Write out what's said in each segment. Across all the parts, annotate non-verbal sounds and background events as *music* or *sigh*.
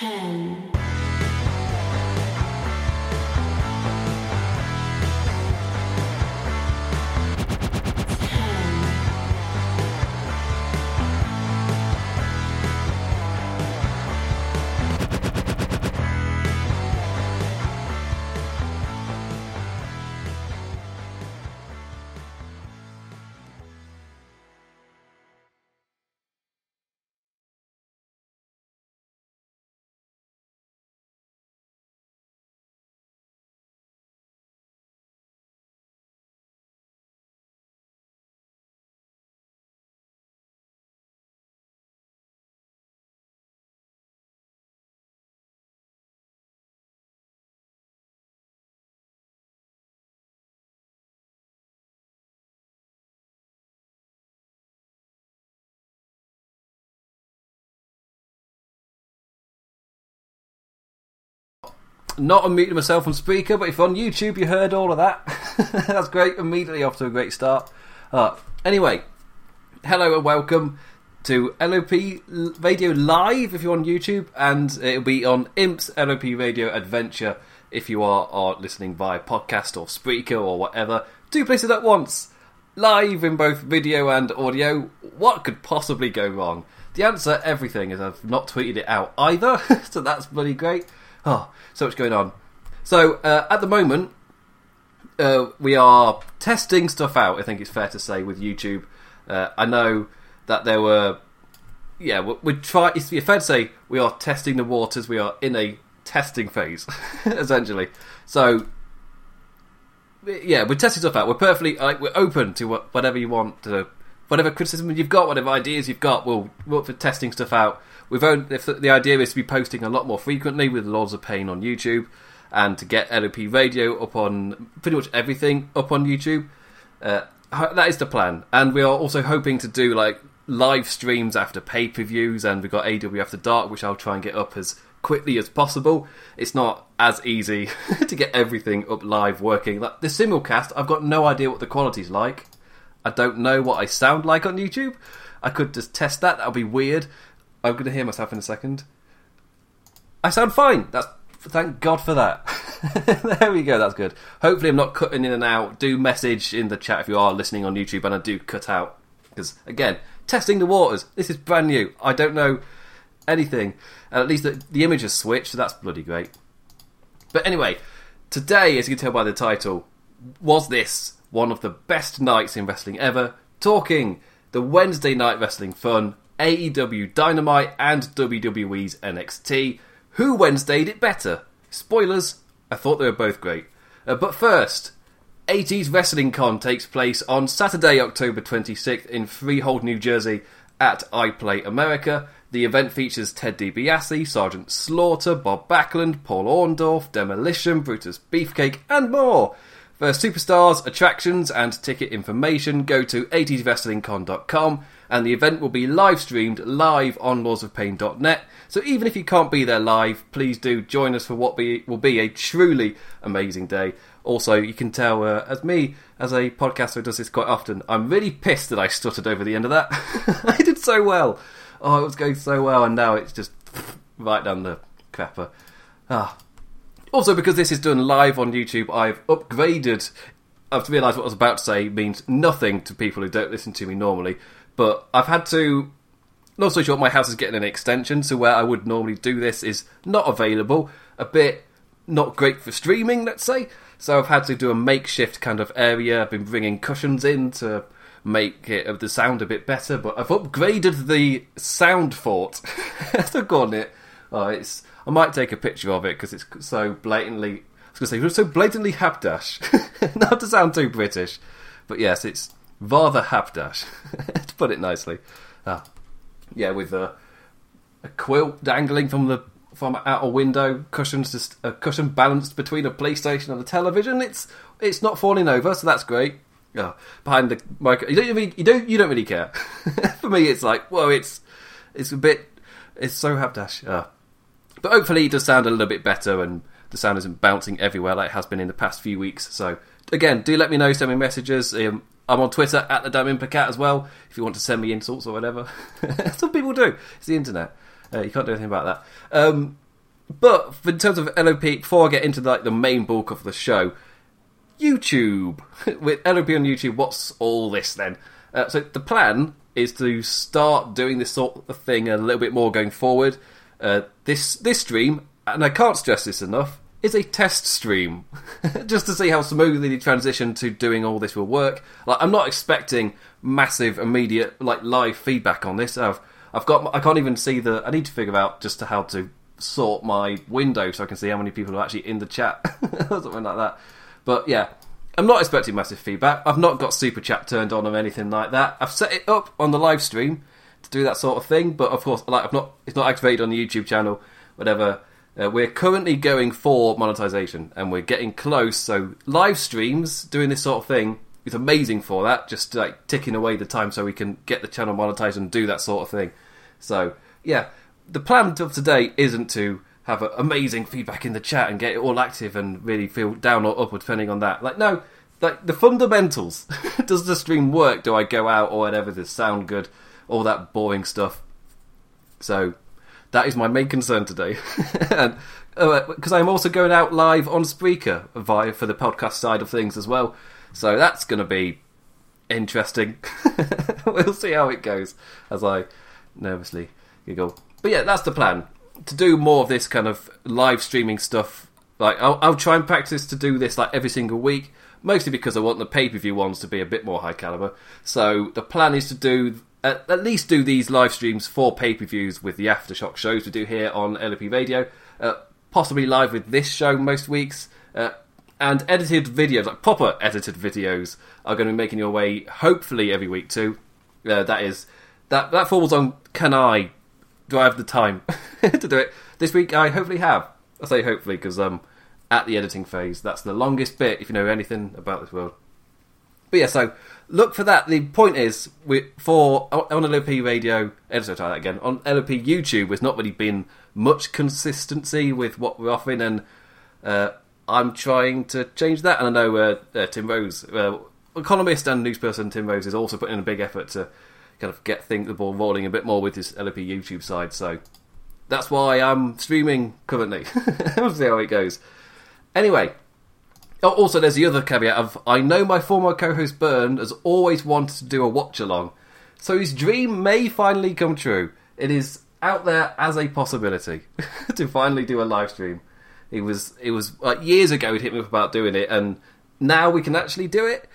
ten, Not unmuting myself on speaker, but if on YouTube you heard all of that, *laughs* that's great. Immediately off to a great start. Uh, anyway, hello and welcome to LOP Radio Live if you're on YouTube, and it'll be on Imps LOP Radio Adventure if you are, are listening via podcast or Spreaker or whatever. Two places at once, live in both video and audio. What could possibly go wrong? The answer, everything, is I've not tweeted it out either, *laughs* so that's bloody great. Oh, so much going on. So uh, at the moment, uh, we are testing stuff out. I think it's fair to say with YouTube. Uh, I know that there were, yeah, we, we try. It's fair to say we are testing the waters. We are in a testing phase, *laughs* essentially. So, yeah, we're testing stuff out. We're perfectly like we're open to whatever you want to, whatever criticism you've got, whatever ideas you've got. We'll work for testing stuff out. We've owned, if the, idea is to be posting a lot more frequently with Lords of Pain on YouTube, and to get LOP Radio up on pretty much everything up on YouTube. Uh, that is the plan, and we are also hoping to do like live streams after pay per views, and we've got AW After Dark, which I'll try and get up as quickly as possible. It's not as easy *laughs* to get everything up live working. Like the simulcast, I've got no idea what the quality's like. I don't know what I sound like on YouTube. I could just test that. That would be weird. I'm going to hear myself in a second. I sound fine. That's thank God for that. *laughs* there we go. That's good. Hopefully, I'm not cutting in and out. Do message in the chat if you are listening on YouTube, and I do cut out because again, testing the waters. This is brand new. I don't know anything. And at least the, the image has switched, so that's bloody great. But anyway, today, as you can tell by the title, was this one of the best nights in wrestling ever? Talking the Wednesday night wrestling fun, AEW Dynamite and WWE's NXT. Who Wednesdayed it better? Spoilers, I thought they were both great. Uh, but first, 80s Wrestling Con takes place on Saturday, October 26th in Freehold, New Jersey at iPlay America. The event features Ted DiBiase, Sergeant Slaughter, Bob Backlund, Paul Orndorff, Demolition, Brutus Beefcake, and more. For superstars, attractions, and ticket information, go to 80swrestlingcon.com and the event will be live streamed live on lordsofpain.net. So even if you can't be there live, please do join us for what be, will be a truly amazing day. Also, you can tell, uh, as me, as a podcaster does this quite often, I'm really pissed that I stuttered over the end of that. *laughs* I did so well. Oh, it was going so well, and now it's just right down the crapper. Ah. Also, because this is done live on YouTube, I've upgraded. I've realised what I was about to say means nothing to people who don't listen to me normally, but I've had to. Not so short, my house is getting an extension, so where I would normally do this is not available. A bit not great for streaming, let's say. So I've had to do a makeshift kind of area. I've been bringing cushions in to make it, uh, the sound a bit better, but I've upgraded the sound fort. *laughs* I've gone it. Oh, it's. I might take a picture of it because it's so blatantly. I was going to say so blatantly habdash. *laughs* Not to sound too British, but yes, it's rather habdash *laughs* to put it nicely. Ah, yeah, with a, a quilt dangling from the from out a window, cushions just a cushion balanced between a PlayStation and a television. It's it's not falling over, so that's great. Yeah, behind the mic, you don't really, you don't you don't really care. *laughs* For me, it's like whoa, it's it's a bit it's so habdash. Yeah. But hopefully, it does sound a little bit better, and the sound isn't bouncing everywhere like it has been in the past few weeks. So again, do let me know. Send me messages. Um, I'm on Twitter at the Damn Implicat as well. If you want to send me insults or whatever, *laughs* some people do. It's the internet. Uh, you can't do anything about that. Um, but in terms of LOP, before I get into like the main bulk of the show, YouTube *laughs* with LOP on YouTube. What's all this then? Uh, so the plan is to start doing this sort of thing a little bit more going forward. Uh, this this stream, and I can't stress this enough, is a test stream, *laughs* just to see how smoothly the transition to doing all this will work. Like, I'm not expecting massive, immediate, like live feedback on this. I've I've got I can't even see the. I need to figure out just to how to sort my window so I can see how many people are actually in the chat, *laughs* or something like that. But yeah, I'm not expecting massive feedback. I've not got super chat turned on or anything like that. I've set it up on the live stream to do that sort of thing, but of course, like I've not, it's not activated on the YouTube channel, whatever. Uh, we're currently going for monetization, and we're getting close. So live streams doing this sort of thing is amazing for that. Just like ticking away the time so we can get the channel monetized and do that sort of thing. So yeah, the plan of today isn't to have amazing feedback in the chat and get it all active and really feel down or up depending on that. Like no, like the fundamentals. *laughs* Does the stream work? Do I go out or whatever? Does it sound good? All that boring stuff. So that is my main concern today, *laughs* because uh, I'm also going out live on Spreaker via for the podcast side of things as well. So that's going to be interesting. *laughs* we'll see how it goes as I nervously giggle. But yeah, that's the plan to do more of this kind of live streaming stuff. Like I'll, I'll try and practice to do this like every single week, mostly because I want the pay per view ones to be a bit more high caliber. So the plan is to do at, at least do these live streams for pay per views with the aftershock shows we do here on LOP Radio. Uh, possibly live with this show most weeks. Uh, and edited videos, like proper edited videos, are going to be making your way hopefully every week too. Uh, that is that that falls on can I do I have the time *laughs* to do it this week? I hopefully have. I say hopefully because um at the editing phase that's the longest bit if you know anything about this world. But yeah, so look for that. The point is, we, for on LOP radio, editor try that again on LOP YouTube. There's not really been much consistency with what we're offering, and uh, I'm trying to change that. And I know uh, uh, Tim Rose, uh, economist and newsperson Tim Rose, is also putting in a big effort to kind of get things the ball rolling a bit more with his LOP YouTube side. So that's why I'm streaming currently. *laughs* we'll see how it goes. Anyway, Oh, also, there's the other caveat of I know my former co-host Burn has always wanted to do a watch along, so his dream may finally come true. It is out there as a possibility *laughs* to finally do a live stream. It was it was like years ago he'd hit me up about doing it, and now we can actually do it.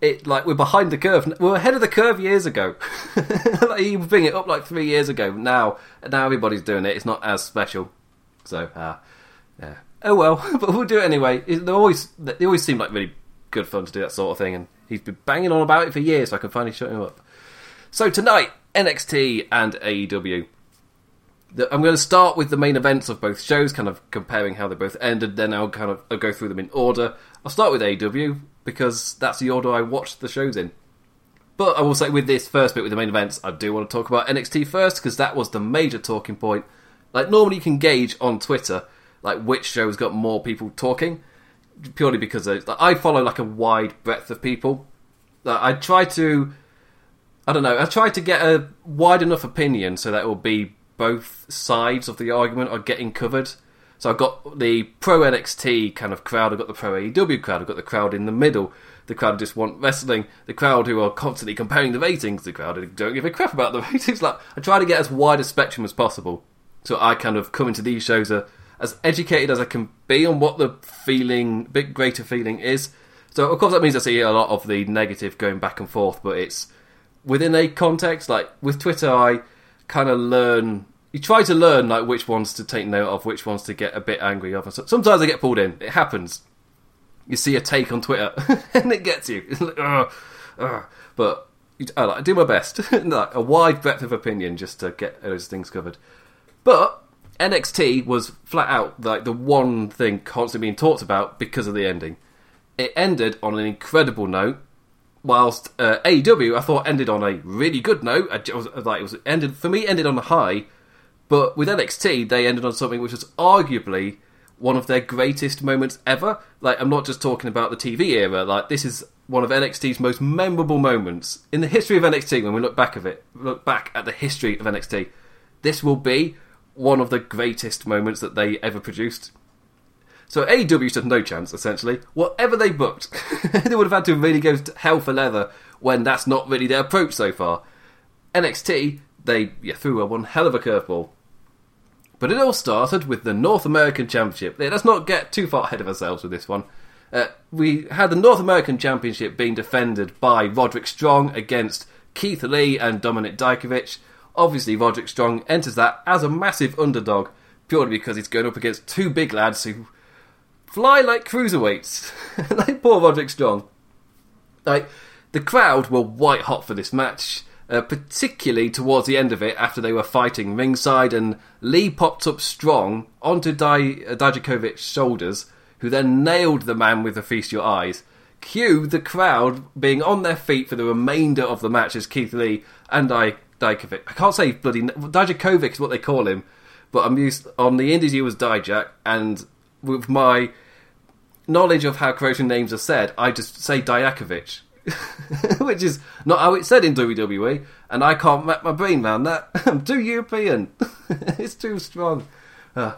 It like we're behind the curve. We are ahead of the curve years ago. *laughs* like, he was bringing it up like three years ago. Now now everybody's doing it. It's not as special. So uh, yeah, oh well, *laughs* but we'll do it anyway. They always they always seem like really good fun to do that sort of thing, and he's been banging on about it for years, so I can finally shut him up. So tonight, NXT and AEW. I'm going to start with the main events of both shows, kind of comparing how they both ended. Then I'll kind of I'll go through them in order. I'll start with AEW because that's the order I watched the shows in. But I will say with this first bit with the main events, I do want to talk about NXT first because that was the major talking point. Like normally you can gauge on Twitter like which show's got more people talking, purely because like, I follow like a wide breadth of people. Like, I try to, I don't know, I try to get a wide enough opinion so that it will be both sides of the argument are getting covered. So I've got the pro NXT kind of crowd, I've got the pro AEW crowd, I've got the crowd in the middle, the crowd who just want wrestling, the crowd who are constantly comparing the ratings, the crowd who don't give a crap about the *laughs* ratings. Like I try to get as wide a spectrum as possible, so I kind of come into these shows a as educated as I can be on what the feeling, big greater feeling is. So of course that means I see a lot of the negative going back and forth, but it's within a context. Like with Twitter, I kind of learn. You try to learn like which ones to take note of, which ones to get a bit angry of. So sometimes I get pulled in. It happens. You see a take on Twitter, *laughs* and it gets you. Like, ugh, ugh. But I do my best, *laughs* like a wide breadth of opinion, just to get those things covered. But NXT was flat out like the one thing constantly being talked about because of the ending. It ended on an incredible note, whilst uh, AEW I thought ended on a really good note. It was, like it was ended for me ended on a high, but with NXT they ended on something which was arguably one of their greatest moments ever. Like I'm not just talking about the TV era. Like this is one of NXT's most memorable moments in the history of NXT. When we look back of it, look back at the history of NXT, this will be one of the greatest moments that they ever produced. So AEW stood no chance, essentially. Whatever they booked, *laughs* they would have had to really go to hell for leather when that's not really their approach so far. NXT, they yeah, threw a one hell of a curveball. But it all started with the North American Championship. Let's not get too far ahead of ourselves with this one. Uh, we had the North American Championship being defended by Roderick Strong against Keith Lee and Dominik Dijakovic. Obviously, Roderick Strong enters that as a massive underdog, purely because he's going up against two big lads who fly like cruiserweights. *laughs* like poor Roderick Strong. Like, the crowd were white hot for this match. Uh, particularly towards the end of it, after they were fighting ringside, and Lee popped up strong onto Di- uh, shoulders, who then nailed the man with the Feast Your Eyes. Cue the crowd being on their feet for the remainder of the match as Keith Lee and Di- Dijakovic. I can't say bloody. Dijakovic is what they call him, but I'm used. On the Indies, he was Dijak, and with my knowledge of how Croatian names are said, I just say Dijakovic. *laughs* which is not how it's said in WWE, and I can't wrap my brain around that. *laughs* I'm too European. *laughs* it's too strong. Uh,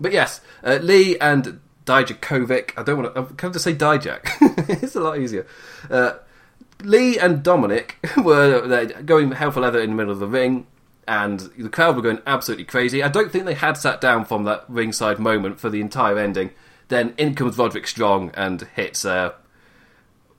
but yes, uh, Lee and Dijakovic. I don't want to. I'm going to say Dijak. it's a lot easier. Uh, Lee and Dominic *laughs* were going hell for leather in the middle of the ring, and the crowd were going absolutely crazy. I don't think they had sat down from that ringside moment for the entire ending. Then in comes Roderick Strong and hits a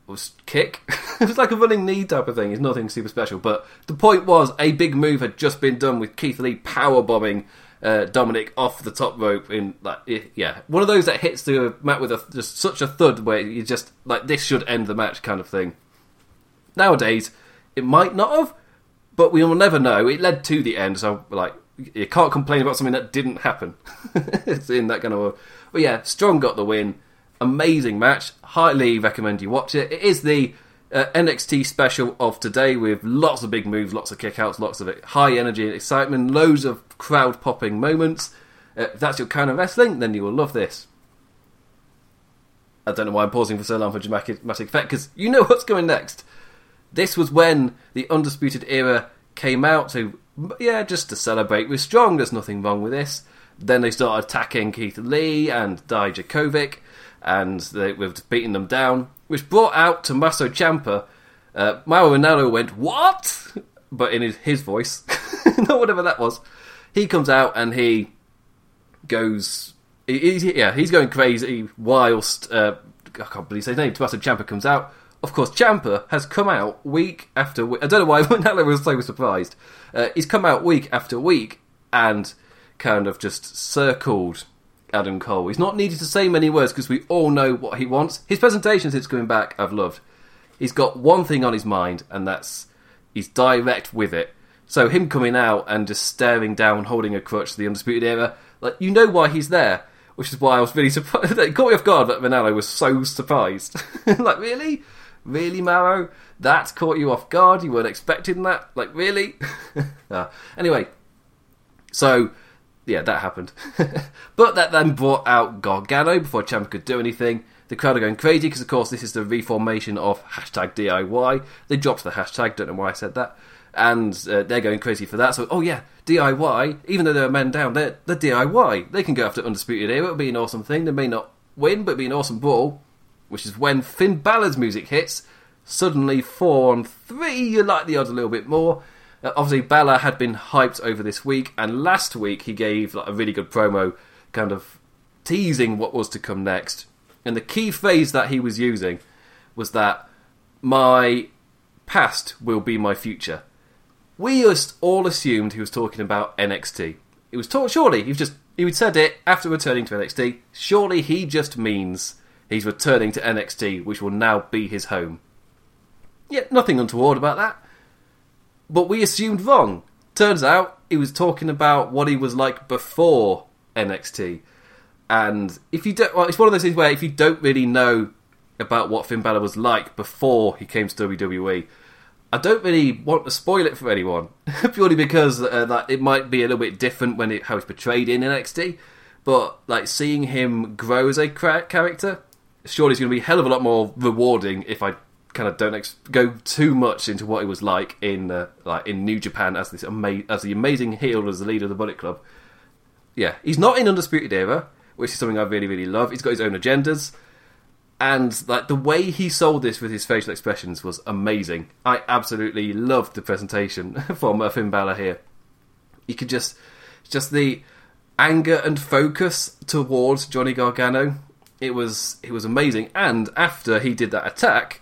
was kick. *laughs* it was like a running knee type of thing. It's nothing super special. But the point was, a big move had just been done with Keith Lee power bombing uh, Dominik off the top rope in like yeah, one of those that hits the mat with a, just such a thud where you just like this should end the match kind of thing. Nowadays, it might not have, but we will never know. It led to the end, so like you can't complain about something that didn't happen. *laughs* it's in that kind of. But yeah, Strong got the win amazing match. Highly recommend you watch it. It is the uh, NXT special of today with lots of big moves, lots of kickouts, lots of high energy and excitement, loads of crowd popping moments. Uh, if that's your kind of wrestling, then you will love this. I don't know why I'm pausing for so long for dramatic, effect because you know what's going next. This was when the Undisputed Era came out, so yeah, just to celebrate with Strong. There's nothing wrong with this. Then they started attacking Keith Lee and Dijakovic and they, we've beaten them down, which brought out Tommaso Ciampa. Uh, Mauro Ranallo went, What? *laughs* But in his, his voice, *laughs* not whatever that was. He comes out and he goes, he, he's, yeah, he's going crazy whilst, uh, I can't believe his name, Tommaso Ciampa comes out. Of course, Ciampa has come out week after week. I don't know why *laughs* Ranallo was so surprised. Uh, he's come out week after week and kind of just circled Adam Cole. He's not needed to say many words because we all know what he wants. His presentation since coming back, I've loved. He's got one thing on his mind, and that's he's direct with it. So him coming out and just staring down, holding a crutch to the Undisputed Era, like you know why he's there, which is why I was really surprised. *laughs* it caught me off guard that Ranallo was so surprised. *laughs* like really, really, Mauro, that caught you off guard. You weren't expecting that. Like really. *laughs* ah. Anyway, so yeah, that happened. *laughs* but that then brought out Gargano before Champ could do anything. The crowd are going crazy because, of course, this is the reformation of hashtag DIY. They dropped the hashtag, don't know why I said that. And uh, they're going crazy for that. So, oh yeah, DIY, even though they're men down, they're, they're DIY. They can go after Undisputed Era. It'll be an awesome thing. They may not win, but it'll be an awesome brawl. Which is when Finn Balor's music hits. Suddenly, four on three, you like the odds a little bit more. Uh, obviously, Balor had been hyped over this week, and last week he gave like, a really good promo, kind of teasing what was to come next. And the key phrase that he was using was that my past will be my future. We just all assumed he was talking about NXT. It was talk, surely he was just he said it after returning to NXT. Surely he just means he's returning to NXT, which will now be his home. Yet nothing untoward about that but we assumed wrong. Turns out he was talking about what he was like before NXT. And if you don't, well, it's one of those things where if you don't really know about what Finn Balor was like before he came to WWE, I don't really want to spoil it for anyone, *laughs* purely because uh, that it might be a little bit different when it how it's portrayed in NXT. But like seeing him grow as a character, surely it's going to be a hell of a lot more rewarding if I kind of don't ex- go too much into what it was like in uh, like in New Japan as this ama- as the amazing heel as the leader of the Bullet Club. yeah, he's not in Undisputed Era, which is something I really, really love. He's got his own agendas. And like the way he sold this with his facial expressions was amazing. I absolutely loved the presentation *laughs* from Finn Balor here. You could just, just the anger and focus towards Johnny Gargano. It was it was amazing. And after he did that attack,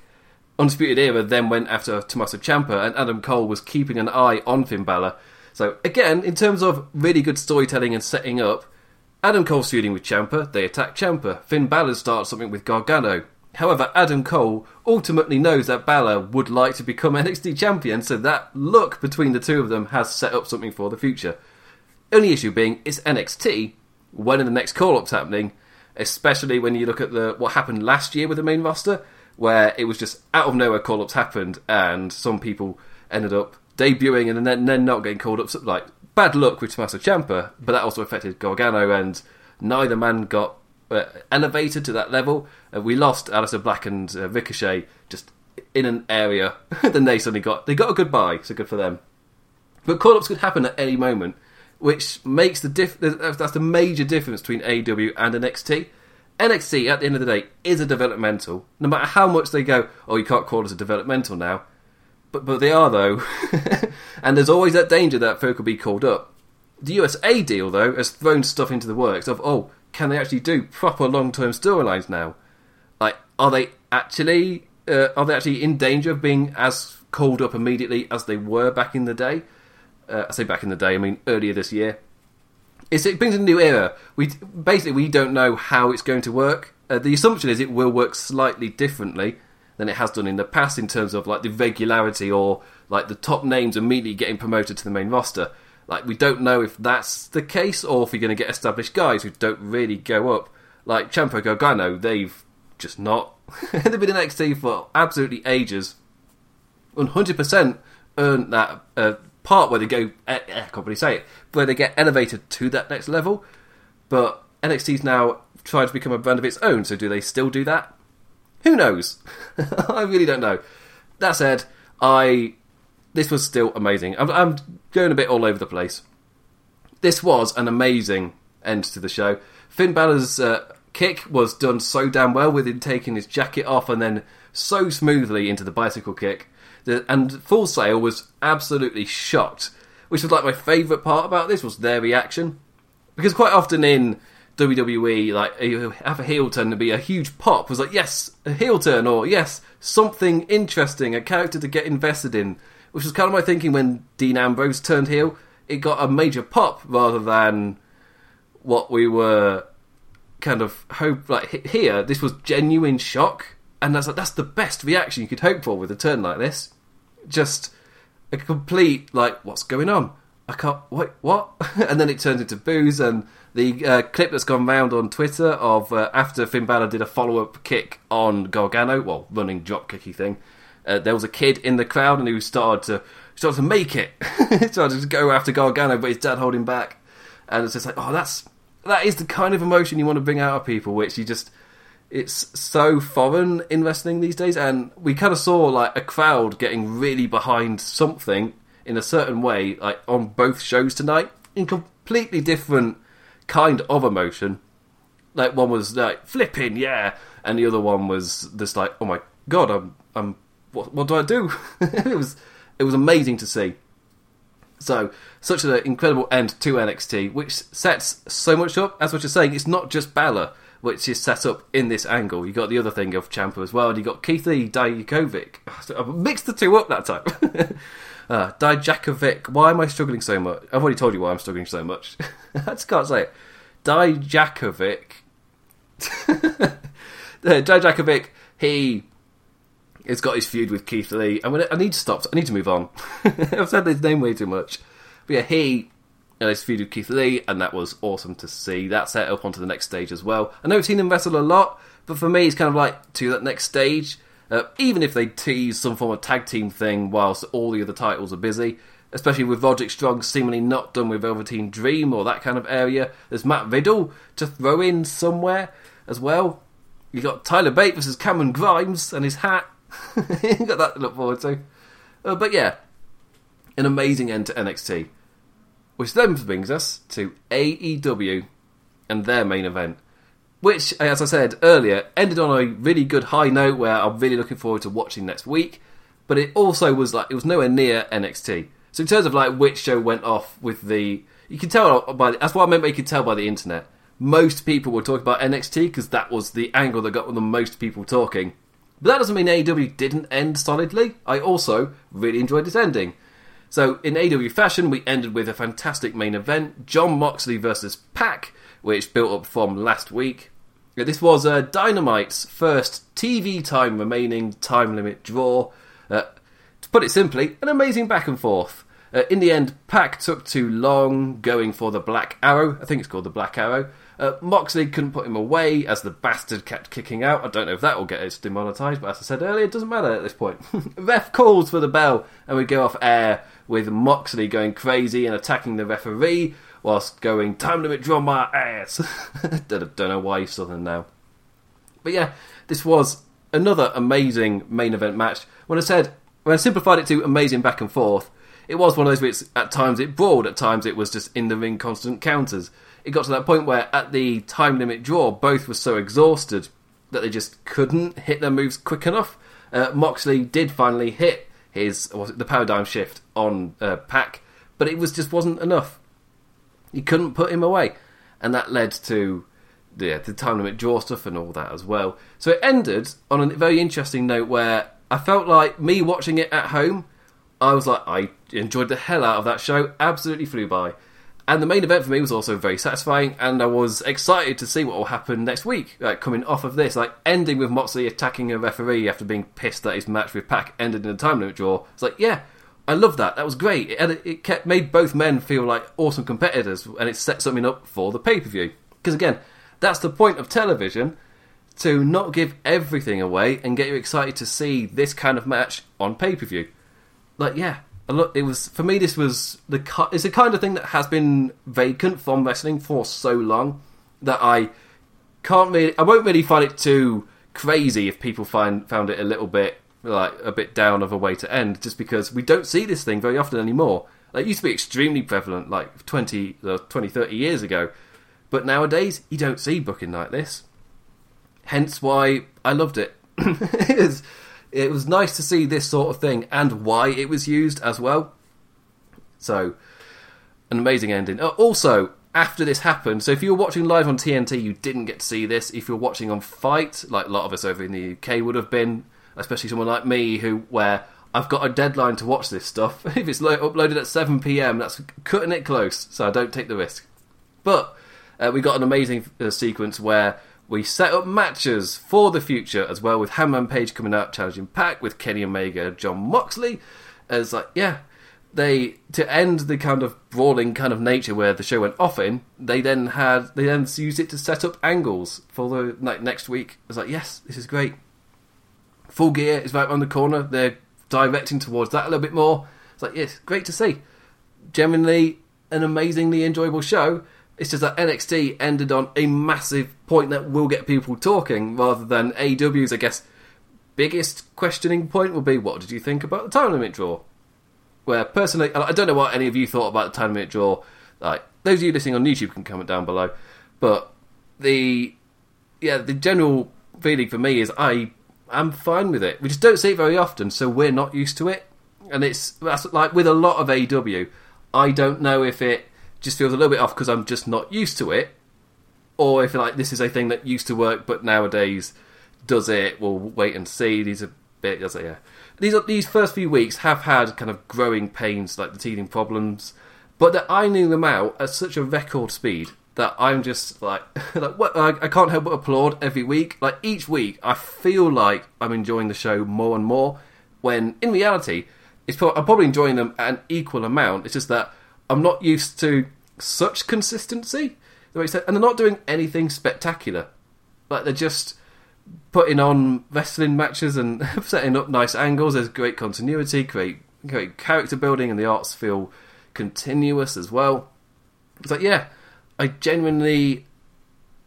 Undisputed Era then went after Tommaso Ciampa, and Adam Cole was keeping an eye on Finn Balor. So again, in terms of really good storytelling and setting up, Adam Cole's feuding with Ciampa, they attack Ciampa. Finn Balor starts something with Gargano. However, Adam Cole ultimately knows that Balor would like to become *laughs* NXT champion, so that look between the two of them has set up something for the future. Only issue being, it's NXT. When are the next call ups happening? Especially when you look at the what happened last year with the main roster, where it was just out of nowhere call ups happened, and some people ended up debuting and then, then not getting called up. So, like bad luck with Tommaso Ciampa, but that also affected Gargano, and neither man got uh, elevated to that level. Uh, we lost Aleister Black and uh, Ricochet just in an area. *laughs* then they suddenly got they got a goodbye, so good for them. But call ups could happen at any moment, which makes the diff- that's the major difference between AW and NXT. NXT at the end of the day is a developmental. No matter how much they go, oh, you can't call us a developmental now but but they are though, *laughs* and there's always that danger that folk will be called up. The USA deal though has thrown stuff into the works of oh, can they actually do proper long term storylines now? Like, are they actually uh, are they actually in danger of being as called up immediately as they were back in the day? Uh, I say back in the day, I mean earlier this year. It's, it brings a new era. We basically we don't know how it's going to work. Uh, the assumption is it will work slightly differently than it has done in the past in terms of like the regularity or like the top names immediately getting promoted to the main roster. Like we don't know if that's the case or if you're going to get established guys who don't really go up. Like Ciampa Gargano, they've just not. *laughs* they've been in NXT for absolutely ages. 100% earned that uh, part where they go. Eh, eh, I can't really say it, where they get elevated to that next level. But NXT's now trying to become a brand of its own. So do they still do that? Who knows? *laughs* I really don't know. That said, I this was still amazing. I'm, I'm, going a bit all over the place. This was an amazing end to the show. Finn Balor's uh, kick was done so damn well with him taking his jacket off and then so smoothly into the bicycle kick. And Full Sail was absolutely shocked, which was like my favourite part about this was their reaction. Because quite often in WWE, like you have a heel turn to be a huge pop was like, yes, a heel turn, or yes, something interesting, a character to get invested in, which was kind of my thinking when Dean Ambrose turned heel. It got a major pop rather than what we were kind of hope like here. This was genuine shock, and that's like that's the best reaction you could hope for with a turn like this. Just a complete like, what's going on? I can't wait, what? *laughs* and then it turns into booze and the uh, clip that's gone round on Twitter of uh, after Finn Balor did a follow up kick on Gargano, well, running drop kicky thing. Uh, there was a kid in the crowd and he started to started to make it, *laughs* started to go after Gargano, but his dad holding back, and it's just like, oh, that's that is the kind of emotion you want to bring out of people, which you just it's so foreign in wrestling these days, and we kind of saw like a crowd getting really behind something in a certain way, like on both shows tonight, in completely different kind of emotion. Like one was like flipping, yeah, and the other one was just like, oh my god, I'm, I'm, what, what do I do? *laughs* it was, it was amazing to see. So, such an incredible end to NXT, which sets so much up. As what you're saying, it's not just Balor, which is set up in this angle. You got the other thing of Ciampa as well, and you got Keith Lee Dijakovic. *laughs* I mixed the two up that time. *laughs* uh, Dijakovic. Why am I struggling so much? I've already told you why I'm struggling so much. *laughs* I just can't say it. Dijakovic. Dijakovic, he has got his feud with Keith Lee. I'm gonna, I need to stop. I need to move on. I've said his name way too much. But yeah, he feud with Keith Lee, and that was awesome to see. That set up onto the next stage as well. I know we've seen him wrestle a lot, but for me, it's kind of like to that next stage. Uh, even if they tease some form of tag team thing whilst all the other titles are busy, especially with Roderick Strong seemingly not done with Velveteen Dream or that kind of area. There's Matt Riddle to throw in somewhere as well. You got Tyler Bate versus Cameron Grimes and his hat. *laughs* you got that to look forward to. Uh, but yeah, an amazing end to NXT. Which then brings us to AEW and their main event, which, as I said earlier, ended on a really good high note where I'm really looking forward to watching next week. But it also was like it was nowhere near NXT. So in terms of like which show went off with the, you can tell by that's what I meant. By you can tell by the internet. Most people were talking about NXT because that was the angle that got the most people talking. But that doesn't mean AEW didn't end solidly. I also really enjoyed its ending. So in AW fashion, we ended with a fantastic main event: Jon Moxley versus Pac, which built up from last week. This was uh, Dynamite's first TV time remaining time limit draw. Uh, to put it simply, an amazing back and forth. Uh, in the end, Pac took too long going for the Black Arrow. I think it's called the Black Arrow. Uh, Moxley couldn't put him away as the bastard kept kicking out. I don't know if that will get us demonetised, but as I said earlier, it doesn't matter at this point. *laughs* Ref calls for the bell, and we go off air with Moxley going crazy and attacking the referee whilst going, Time limit, draw my ass. *laughs* don't, don't know why he's Southern now. But yeah, this was another amazing main event match. When I said, when I simplified it to amazing back and forth, it was one of those bits, at times it brawled, at times it was just in the ring constant counters it got to that point where at the time limit draw, both were so exhausted that they just couldn't hit their moves quick enough. Uh, Moxley did finally hit his was it the paradigm shift on uh, Pac, but it was just wasn't enough. He couldn't put him away, and that led to the, the time limit draw stuff and all that as well. So it ended on a very interesting note where I felt like me watching it at home. I was like, I enjoyed the hell out of that show. Absolutely flew by. And the main event for me was also very satisfying, and I was excited to see what will happen next week. Like coming off of this, like ending with Moxley attacking a referee after being pissed that his match with Pac ended in a time limit draw. It's like, yeah, I love that. That was great. It, it kept made both men feel like awesome competitors, and it set something up for the pay per view. Because again, that's the point of television to not give everything away and get you excited to see this kind of match on pay per view. Like, yeah, look, it was for me. This was the it's the kind of thing that has been vacant from wrestling for so long that I can't really. I won't really find it too crazy if people find found it a little bit like a bit down of a way to end, just because we don't see this thing very often anymore. It used to be extremely prevalent like 20, uh, 20 30 years ago, but nowadays you don't see booking like this. Hence why I loved it. *laughs* it was, it was nice to see this sort of thing and why it was used as well. So, an amazing ending. Uh, also, after this happened, so if you were watching live on TNT, you didn't get to see this. If you're watching on FITE, like a lot of us over in the UK would have been, especially someone like me who where I've got a deadline to watch this stuff. *laughs* if it's lo- uploaded at 7 p.m., that's cutting it close, so I don't take the risk. But uh, we got an amazing uh, sequence where we set up matches for the future as well, with Hangman Page coming up, challenging Pac with Kenny Omega, Jon Moxley. As like, yeah, they to end the kind of brawling kind of nature where the show went off in. They then had they then used it to set up angles for the like next week. I was like, yes, this is great. Full gear is right around the corner. They're directing towards that a little bit more. It's like, yes, great to see. Genuinely an amazingly enjoyable show it's just that NXT ended on a massive point that will get people talking, rather than AW's, I guess, biggest questioning point will be what did you think about the time limit draw? Where personally, I don't know what any of you thought about the time limit draw. Like those of you listening on YouTube can comment down below, but the yeah the general feeling for me is I am fine with it. We just don't see it very often, so we're not used to it. And it's that's like with a lot of AW. I don't know if it just feels a little bit off because I'm just not used to it, or if like this is a thing that used to work but nowadays does it. We'll wait and see. These are bit? Yeah. These these first few weeks have had kind of growing pains, like the teething problems, but they're ironing them out at such a record speed that I'm just like, *laughs* like what, I, I can't help but applaud every week. Like each week, I feel like I'm enjoying the show more and more. When in reality, it's pro- I'm probably enjoying them an equal amount. It's just that I'm not used to such consistency. And they're not doing anything spectacular. Like they're just putting on wrestling matches and *laughs* setting up nice angles. There's great continuity, great great character building, and the arts feel continuous as well. It's like, yeah, I genuinely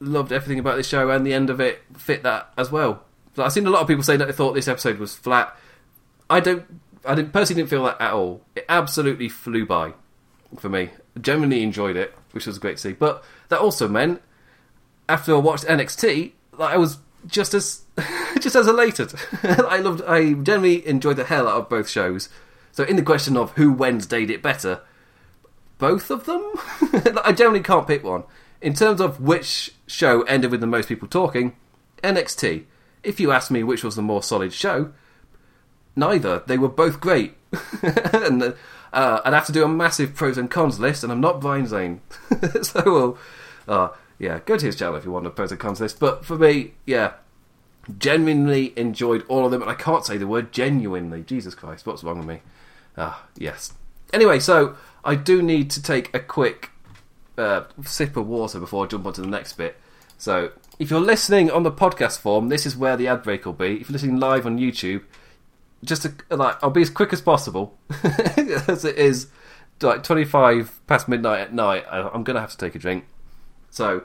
loved everything about this show, and the end of it fit that as well. I've seen a lot of people say that they thought this episode was flat. I don't. I didn't personally didn't feel that at all. It absolutely flew by for me. Genuinely enjoyed it, which was great to see. But that also meant after I watched NXT, like, I was just as *laughs* just as elated. *laughs* I loved, I generally enjoyed the hell out of both shows. So in the question of who Wednesday did it better, both of them. *laughs* I generally can't pick one. In terms of which show ended with the most people talking, NXT. If you ask me which was the more solid show, neither. They were both great. and uh, I'd have to do a massive pros and cons list, and I'm not Brian Zane. *laughs* so, well, uh, yeah, go to his channel if you want a pros and cons list. But for me, yeah, genuinely enjoyed all of them, and I can't say the word genuinely. Jesus Christ, what's wrong with me? Ah, yes. Anyway, so I do need to take a quick uh, sip of water before I jump onto the next bit. So, if you're listening on the podcast form, this is where the ad break will be. If you're listening live on YouTube, just like I'll be as quick as possible, *laughs* as it is like 25 past midnight at night. I'm going to have to take a drink. So,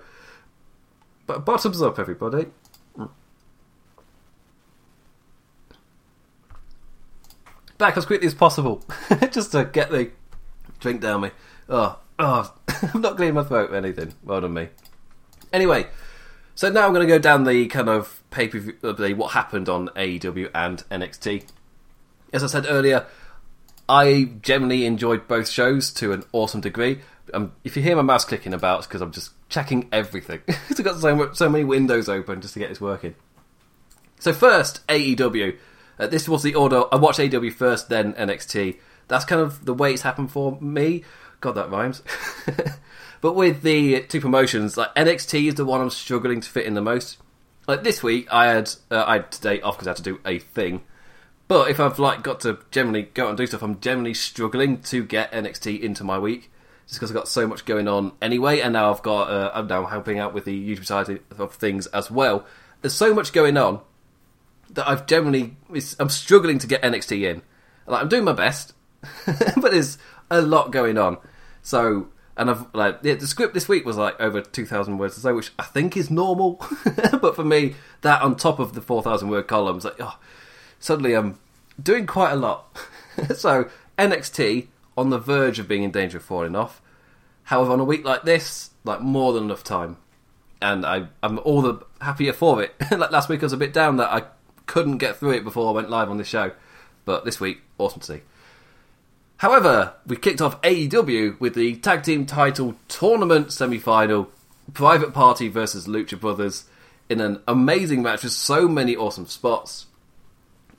but bottoms up, everybody. Back as quickly as possible, *laughs* just to get the drink down me. Oh, oh, *laughs* I'm not clearing my throat or anything. Well done, me. Anyway, so now I'm going to go down the kind of pay per view, what happened on AEW and NXT. As I said earlier, I generally enjoyed both shows to an awesome degree. Um, if you hear my mouse clicking about, it's because I'm just checking everything. *laughs* I've got so, much, so many windows open just to get this working. So first, AEW. Uh, this was the order. I watched AEW first, then NXT. That's kind of the way it's happened for me. God, that rhymes. *laughs* but with the two promotions, like NXT is the one I'm struggling to fit in the most. Like this week, I had uh, I had today off because I had to do a thing. But if I've like got to generally go out and do stuff, I'm generally struggling to get NXT into my week just because I've got so much going on anyway, and now I've got uh, I'm now helping out with the YouTube side of things as well. There's so much going on that I've generally I'm struggling to get NXT in. Like I'm doing my best, *laughs* but there's a lot going on. So and I've like yeah, the script this week was like over two thousand words or so, which I think is normal. *laughs* but for me, that on top of the four thousand word columns, like oh, suddenly I'm doing quite a lot. *laughs* so NXT on the verge of being in danger of falling off. However, on a week like this, like more than enough time, and I, I'm all the happier for it. *laughs* like last week, I was a bit down that I couldn't get through it before I went live on the show, but this week, awesome to see. However, we kicked off AEW with the tag team title tournament semi-final, Private Party versus Lucha Brothers, in an amazing match with so many awesome spots.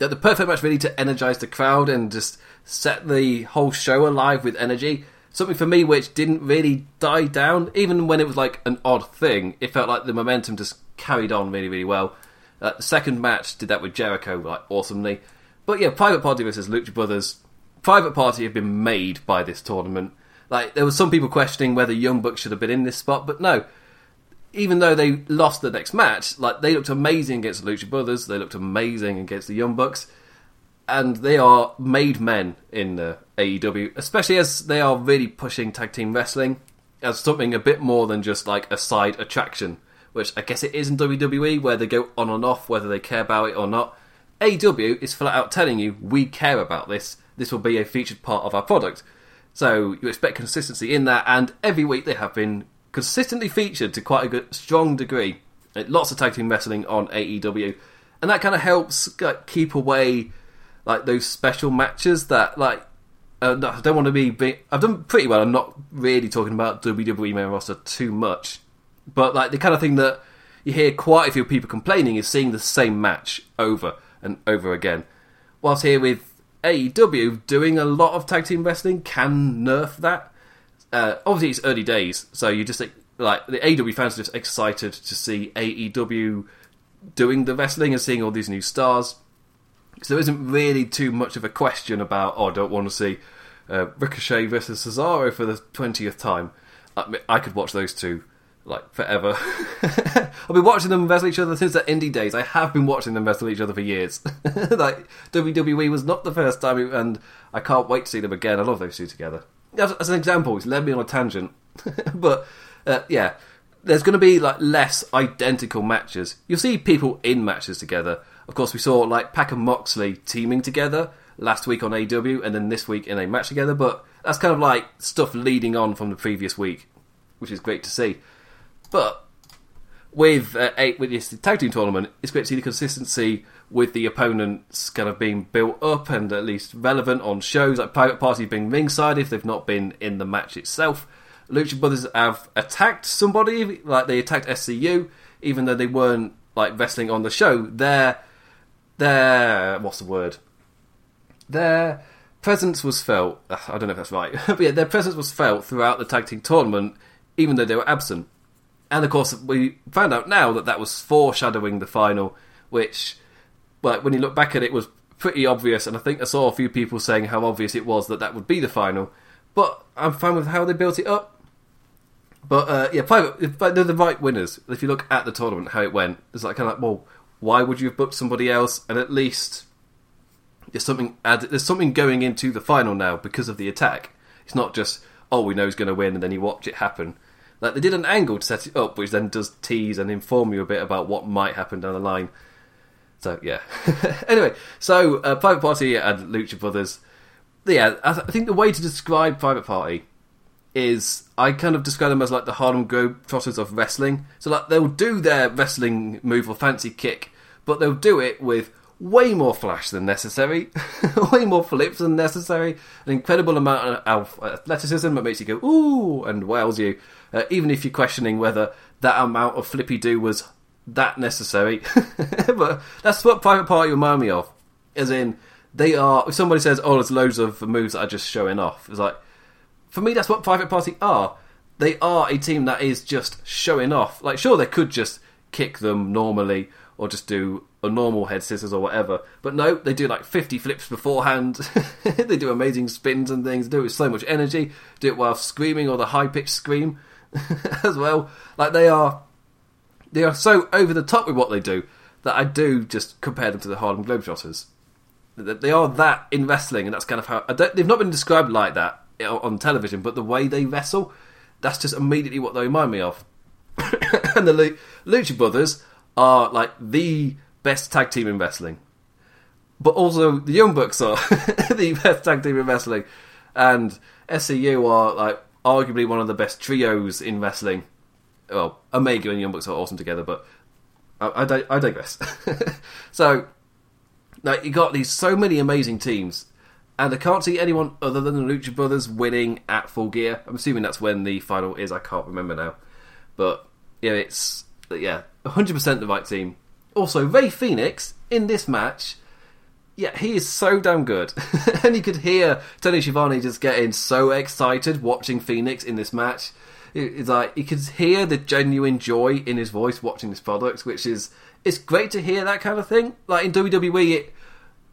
That the perfect match really to energize the crowd and just set the whole show alive with energy. Something for me which didn't really die down, even when it was like an odd thing. It felt like the momentum just carried on really, really well. Uh, the second match did that with Jericho like awesomely. But yeah, Private Party versus Lucha Brothers. Private Party have been made by this tournament. Like there was some people questioning whether Young Bucks should have been in this spot, but no. Even though they lost the next match, like they looked amazing against the Lucha Brothers, they looked amazing against the Young Bucks and they are made men in the AEW, especially as they are really pushing tag team wrestling as something a bit more than just like a side attraction, which I guess it is in WWE, where they go on and off whether they care about it or not. AEW is flat out telling you we care about this. This will be a featured part of our product. So you expect consistency in that, and every week they have been consistently featured to quite a good, strong degree. Lots of tag team wrestling on AEW, and that kind of helps keep away like those special matches that like uh, I don't want to be, be. I've done pretty well. I'm not really talking about WWE main roster too much, but like the kind of thing that you hear quite a few people complaining is seeing the same match over and over again. Whilst here with AEW doing a lot of tag team wrestling can nerf that. Uh, obviously, it's early days, so you just like the AEW fans are just excited to see AEW doing the wrestling and seeing all these new stars. So there isn't really too much of a question about, oh, I don't want to see uh, Ricochet versus Cesaro for the 20th time. I, I could watch those two like forever. *laughs* I've been watching them wrestle each other since their indie days. I have been watching them wrestle each other for years. *laughs* like WWE was not the first time, and I can't wait to see them again. I love those two together. As, as an example, it's led me on a tangent, *laughs* but uh, yeah, there's going to be like less identical matches. You'll see people in matches together, of course, we saw like Pac and Moxley teaming together last week on AW, and then this week in a match together. But that's kind of like stuff leading on from the previous week, which is great to see. But with uh, eight with this tag team tournament, it's great to see the consistency with the opponents kind of being built up and at least relevant on shows like Private Party being ringside if they've not been in the match itself. Lucha Brothers have attacked somebody like they attacked SCU, even though they weren't like wrestling on the show. Their their what's the word? Their presence was felt. I don't know if that's right, *laughs* but yeah, their presence was felt throughout the tag team tournament, even though they were absent. And of course, we found out now that that was foreshadowing the final, which, well, when you look back at it, it, was pretty obvious. And I think I saw a few people saying how obvious it was that that would be the final. But I'm fine with how they built it up. But uh, yeah, private, they're the right winners. If you look at the tournament, how it went, it's like kind of like, well, why would you have booked somebody else? And at least there's something added, there's something going into the final now because of the attack. It's not just oh we know he's going to win and then you watch it happen. Like they did an angle to set it up, which then does tease and inform you a bit about what might happen down the line. So yeah. *laughs* anyway, so uh, Private Party and Lucha Brothers. Yeah, I, th- I think the way to describe Private Party is I kind of describe them as like the Harlem Globetrotters of wrestling. So like they'll do their wrestling move or fancy kick, but they'll do it with way more flash than necessary, *laughs* way more flips than necessary, an incredible amount of athleticism that makes you go ooh and wows you, uh, even if you're questioning whether that amount of flippy do was that necessary. *laughs* but that's what Private Party remind me of, as in they are. If somebody says, "Oh, there's loads of moves that are just showing off," it's like for me, that's what Private Party are. They are a team that is just showing off. Like, sure, they could just kick them normally or just do a normal head scissors or whatever. But no, they do like 50 flips beforehand. *laughs* they do amazing spins and things. Do it with so much energy. Do it while screaming or the high pitched scream *laughs* as well. Like they are, they are so over the top with what they do that I do just compare them to the Harlem Globetrotters. They are that in wrestling, and that's kind of how they've not been described like that on television, but the way they wrestle, that's just immediately what they remind me of. *coughs* and the Lucha Brothers are like the best tag team in wrestling, but also the Young Bucks are *laughs* the best tag team in wrestling, and SCU are like arguably one of the best trios in wrestling. Well, Omega and Young Bucks are awesome together, but I, I, I digress. *laughs* so, like, you got these so many amazing teams and I can't see anyone other than the Lucha Brothers winning at Full Gear. I'm assuming that's when the final is. I can't remember now, but yeah, it's yeah, 100% the right team. Also, Rey Phoenix in this match. Yeah, he is so damn good. *laughs* and you could hear Tony Schiavone just getting so excited watching Phoenix in this match. It's like you could hear the genuine joy in his voice watching this product, which is it's great to hear that kind of thing. Like in WWE, it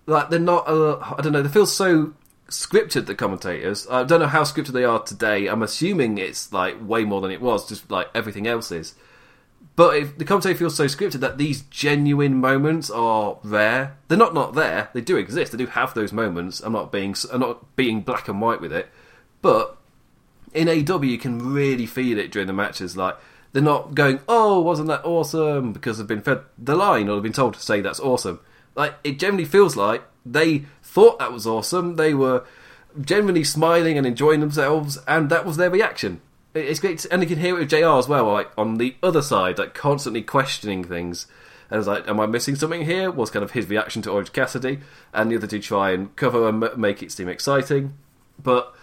like they're not. Uh, I don't know. They feel so scripted. The commentators. I don't know how scripted they are today. I'm assuming it's like way more than it was, just like everything else is. But if the commentator feels so scripted that these genuine moments are rare, they're not not there. They do exist. They do have those moments. I'm not being I'm not being black and white with it, but in AEW you can really feel it during the matches. Like they're not going, "Oh, wasn't that awesome?" because they've been fed the line or they've been told to say that's awesome like it generally feels like they thought that was awesome. They were genuinely smiling and enjoying themselves, and that was their reaction. It's great, to, and you can hear it with JR as well, like on the other side, like constantly questioning things. And it's like, "Am I missing something here?" Was kind of his reaction to Orange Cassidy, and the other two try and cover and make it seem exciting. But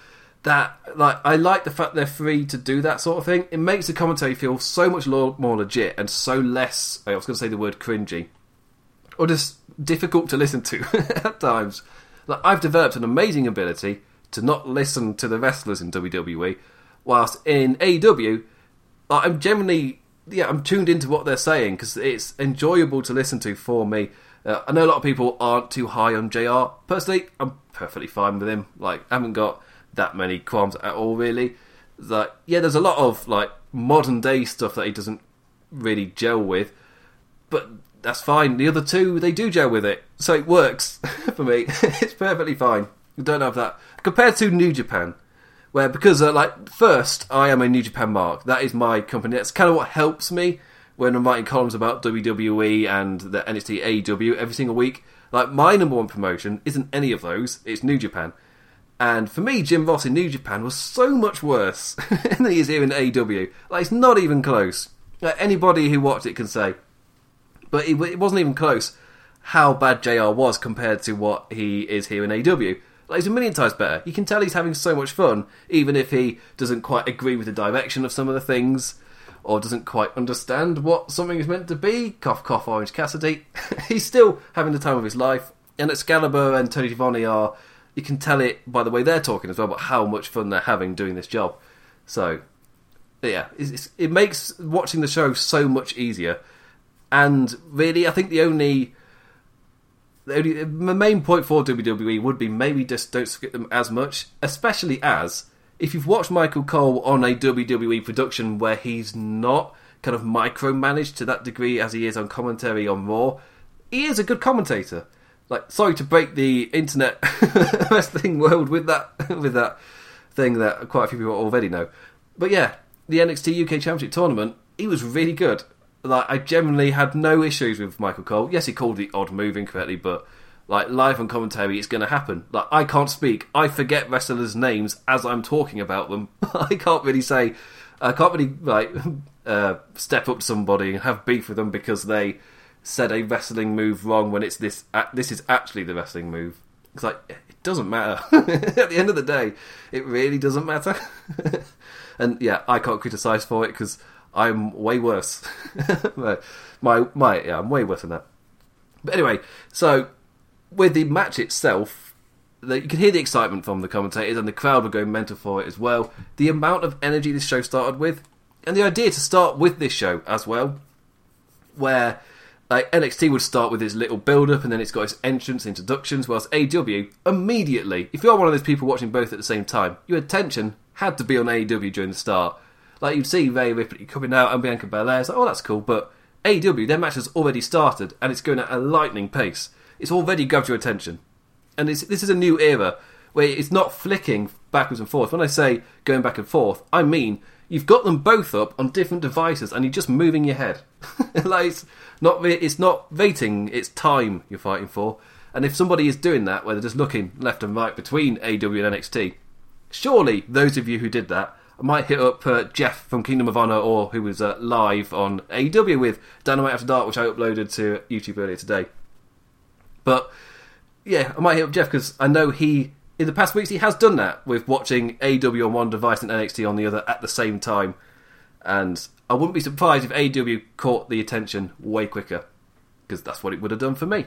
that, like, I like the fact they're free to do that sort of thing. It makes the commentary feel so much more legit and so less. I was going to say the word cringy, or just difficult to listen to *laughs* at times. Like I've developed an amazing ability to not listen to the wrestlers in WWE, whilst in AEW, like, I'm generally yeah I'm tuned into what they're saying because it's enjoyable to listen to for me. Uh, I know a lot of people aren't too high on JR. Personally, I'm perfectly fine with him. Like, I haven't got that many qualms at all, really. Like, yeah, there's a lot of like modern day stuff that he doesn't really gel with, but that's fine. The other two, they do gel with it, so it works *laughs* for me. *laughs* it's perfectly fine. I don't have that compared to New Japan, where because uh, like first I am a New Japan mark. That is my company. That's kind of what helps me when I'm writing columns about WWE and the NXT AEW every single week. Like my number one promotion isn't any of those. It's New Japan. And for me, Jim Ross in New Japan was so much worse *laughs* than he is here in AEW. Like, it's not even close. Like, anybody who watched it can say. But it, it wasn't even close how bad JR was compared to what he is here in AEW. Like, he's a million times better. You can tell he's having so much fun, even if he doesn't quite agree with the direction of some of the things, or doesn't quite understand what something is meant to be. Cough, cough, Orange Cassidy. *laughs* he's still having the time of his life. And Excalibur and Tony Schiavone are you can tell it by the way they're talking as well about how much fun they're having doing this job. So, yeah, it's, it's, it makes watching the show so much easier. And really, I think the only, the only the main point for WWE would be maybe just don't skip them as much, especially as if you've watched Michael Cole on a WWE production where he's not kind of micromanaged to that degree as he is on commentary on Raw, he is a good commentator like sorry to break the internet *laughs* wrestling world with that *laughs* with that thing that quite a few people already know. But yeah, the NXT UK Championship tournament, he was really good. Like I generally had no issues with Michael Cole. Yes, he called the odd move incorrectly, but like live on commentary, it's going to happen. Like I can't speak. I forget wrestlers' names as I'm talking about them. *laughs* I can't really say. I can't really like uh, step up to somebody and have beef with them because they said a wrestling move wrong when it's this. Uh, this is actually the wrestling move. It's like it doesn't matter. *laughs* At the end of the day, it really doesn't matter. *laughs* and yeah, I can't criticise for it because I'm way worse. *laughs* my my yeah, I'm way worse than that. But anyway, so with the match itself, the, you can hear the excitement from the commentators, and the crowd were going mental for it as well. The amount of energy this show started with, and the idea to start with this show as well, where like NXT would start with its little build up and then it's got its entrance introductions, whilst AEW immediately, if you're one of those people watching both at the same time, your attention had to be on AEW during the start. Like you'd see Rhea Ripley coming out and Bianca Belair, it's like, oh that's cool, but AEW, their match has already started and it's going at a lightning pace. It's already grabbed your attention. And this is a new era where it's not flicking backwards and forth. When I say going back and forth, I mean you've got them both up on different devices and you're just moving your head. *laughs* like not it's not rating, it's time you're fighting for. And if somebody is doing that, where they're just looking left and right between AEW and NXT, surely those of you who did that might hit up uh, Jeff from Kingdom of Honor or who was uh, live on AEW with Dynamite After Dark, which I uploaded to YouTube earlier today. But yeah, I might hit up Jeff because I know he in the past weeks he has done that with watching AEW on one device and NXT on the other at the same time, and I wouldn't be surprised if AEW caught the attention way quicker because that's what it would have done for me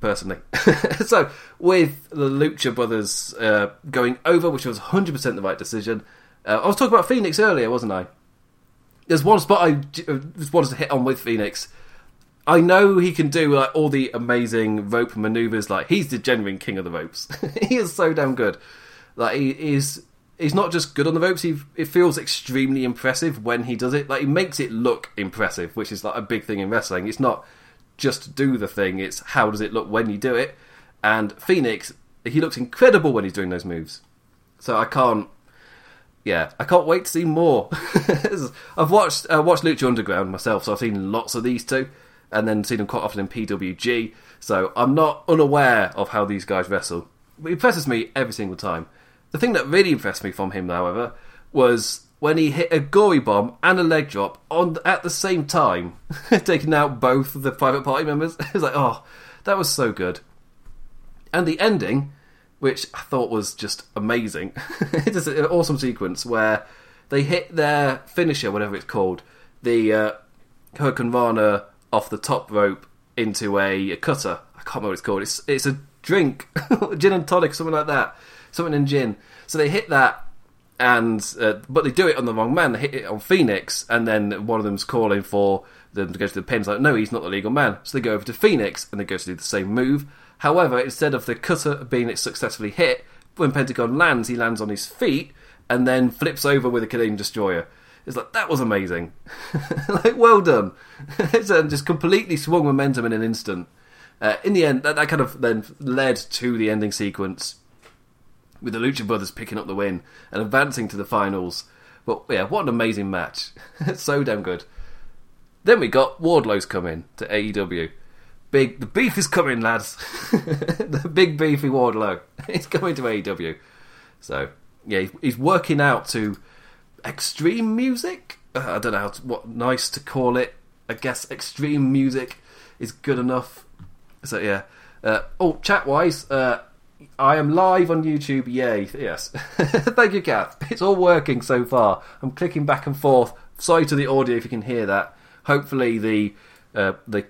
personally. *laughs* so with the Lucha Brothers uh, going over, which was 100% the right decision. Uh, I was talking about Phoenix earlier, wasn't I? There's one spot I just wanted to hit on with Phoenix I know he can do like all the amazing rope maneuvers. Like he's the genuine king of the ropes. *laughs* he is so damn good. Like he is. He's not just good on the ropes. He it feels extremely impressive when he does it. Like he makes it look impressive, which is like a big thing in wrestling. It's not just do the thing. It's how does it look when you do it. And Phoenix, he looks incredible when he's doing those moves. So I can't yeah, I can't wait to see more. *laughs* I've watched uh, watched Lucha Underground myself, so I've seen lots of these two and then seen them quite often in PWG. So I'm not unaware of how these guys wrestle. It impresses me every single time. The thing that really impressed me from him, however, was when he hit a gory bomb and a leg drop on at the same time, *laughs* taking out both of the private party members. *laughs* it was like, oh, that was so good. And the ending, which I thought was just amazing. *laughs* it's an awesome sequence where they hit their finisher, whatever it's called, the uh, Hurricanrana off the top rope into a, a cutter. I can't remember what it's called. It's it's a drink, gin and tonic, something like that, something in gin. So they hit that, and uh, but they do it on the wrong man. They hit it on Phoenix, and then one of them's calling for them to go to the pin. It's like, no, he's not the legal man. So they go over to Phoenix, and they go to do the same move. However, instead of the cutter being successfully hit, when Pentagon lands, he lands on his feet and then flips over with a Canadian destroyer. It's like that was amazing, *laughs* like well done. *laughs* it's uh, just completely swung momentum in an instant. Uh, in the end, that, that kind of then led to the ending sequence with the Lucha Brothers picking up the win and advancing to the finals. But yeah, what an amazing match! *laughs* so damn good. Then we got Wardlow's coming to AEW big the beef is coming, lads. *laughs* the big beefy Wardlow *laughs* is coming to AEW. So yeah, he's, working out to extreme music. Uh, I don't know how to, what nice to call it. I guess extreme music is good enough. So yeah. Uh, oh, chat wise, uh, I am live on YouTube. Yay! Yes, *laughs* thank you, Kath. It's all working so far. I'm clicking back and forth. Sorry to the audio if you can hear that. Hopefully the uh, the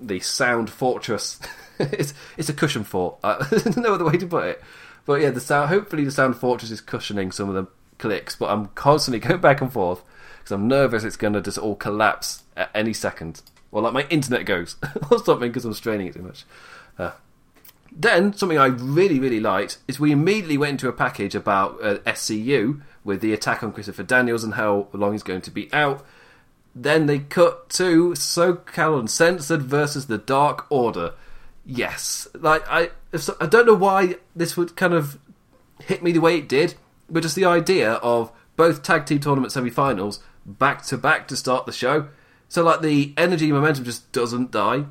the sound fortress. *laughs* it's it's a cushion fort. Uh, *laughs* no other way to put it. But yeah, the sound. Hopefully the sound fortress is cushioning some of the clicks. But I'm constantly going back and forth because I'm nervous it's going to just all collapse at any second. Well, like my internet goes or something because I'm straining it too much. Uh, then something I really really liked is we immediately went into a package about uh, SCU with the attack on Christopher Daniels and how long he's going to be out. Then they cut to SoCal Uncensored versus the Dark Order. Yes, like I, I don't know why this would kind of hit me the way it did, but just the idea of both tag team tournament semi-finals back to back to start the show. So like the energy momentum just doesn't die.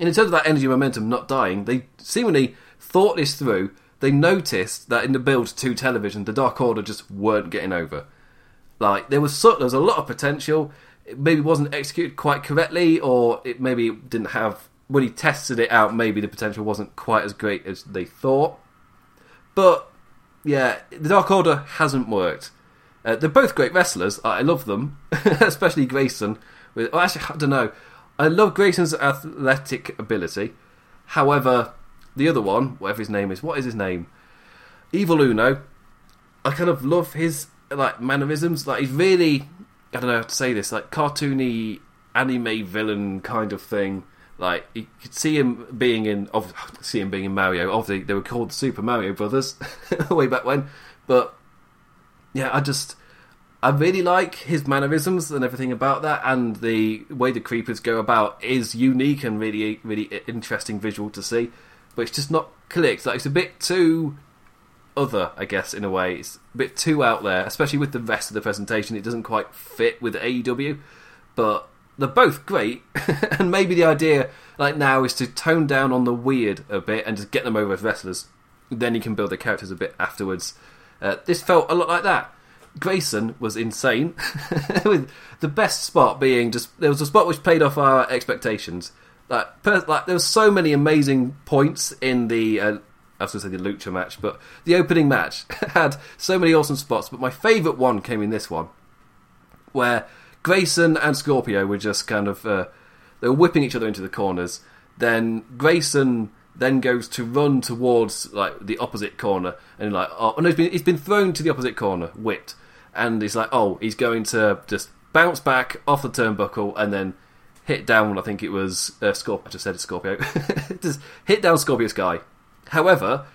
And in terms of that energy momentum not dying, they seemingly thought this through. They noticed that in the build to television, the Dark Order just weren't getting over. Like there was so, there was a lot of potential. It maybe wasn't executed quite correctly, or it maybe didn't have when he tested it out. Maybe the potential wasn't quite as great as they thought. But yeah, the Dark Order hasn't worked. Uh, they're both great wrestlers. I love them, *laughs* especially Grayson. With well, actually, I don't know. I love Grayson's athletic ability. However, the other one, whatever his name is, what is his name? Evil Uno. I kind of love his like mannerisms. Like he's really, I don't know how to say this, like cartoony anime villain kind of thing. Like you could see him being in, see him being in Mario. Obviously, they were called Super Mario Brothers *laughs* way back when. But yeah, I just I really like his mannerisms and everything about that, and the way the creepers go about is unique and really, really interesting visual to see. But it's just not clicked. Like it's a bit too other, I guess, in a way. It's a bit too out there, especially with the rest of the presentation. It doesn't quite fit with AEW, but they're both great. *laughs* and maybe the idea, like now, is to tone down on the weird a bit and just get them over as wrestlers. Then you can build the characters a bit afterwards. Uh, this felt a lot like that. Grayson was insane, *laughs* with the best spot being just there was a spot which played off our expectations. Like, per, like there were so many amazing points in the uh, I was going to say the lucha match, but the opening match *laughs* had so many awesome spots. But my favourite one came in this one, where Grayson and Scorpio were just kind of uh, they were whipping each other into the corners. Then Grayson then goes to run towards like the opposite corner, and like oh no, he's been he's been thrown to the opposite corner, whipped, and he's like oh he's going to just bounce back off the turnbuckle and then hit down. I think it was uh, Scorpio. I just said it, Scorpio. *laughs* just hit down Scorpio's guy However,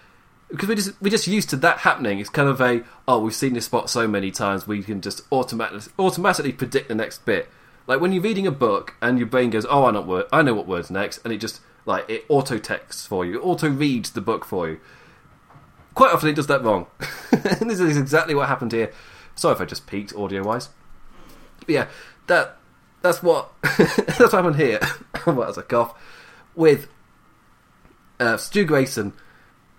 because we just we're just used to that happening, it's kind of a oh we've seen this spot so many times we can just automatically automatically predict the next bit. Like when you're reading a book and your brain goes oh I know word I know what words next, and it just like it auto texts for you, auto reads the book for you. Quite often it does that wrong, *laughs* this is exactly what happened here. Sorry if I just peaked audio wise. Yeah, that that's what *laughs* that's what happened here. *coughs* what was a cough with uh, Stu Grayson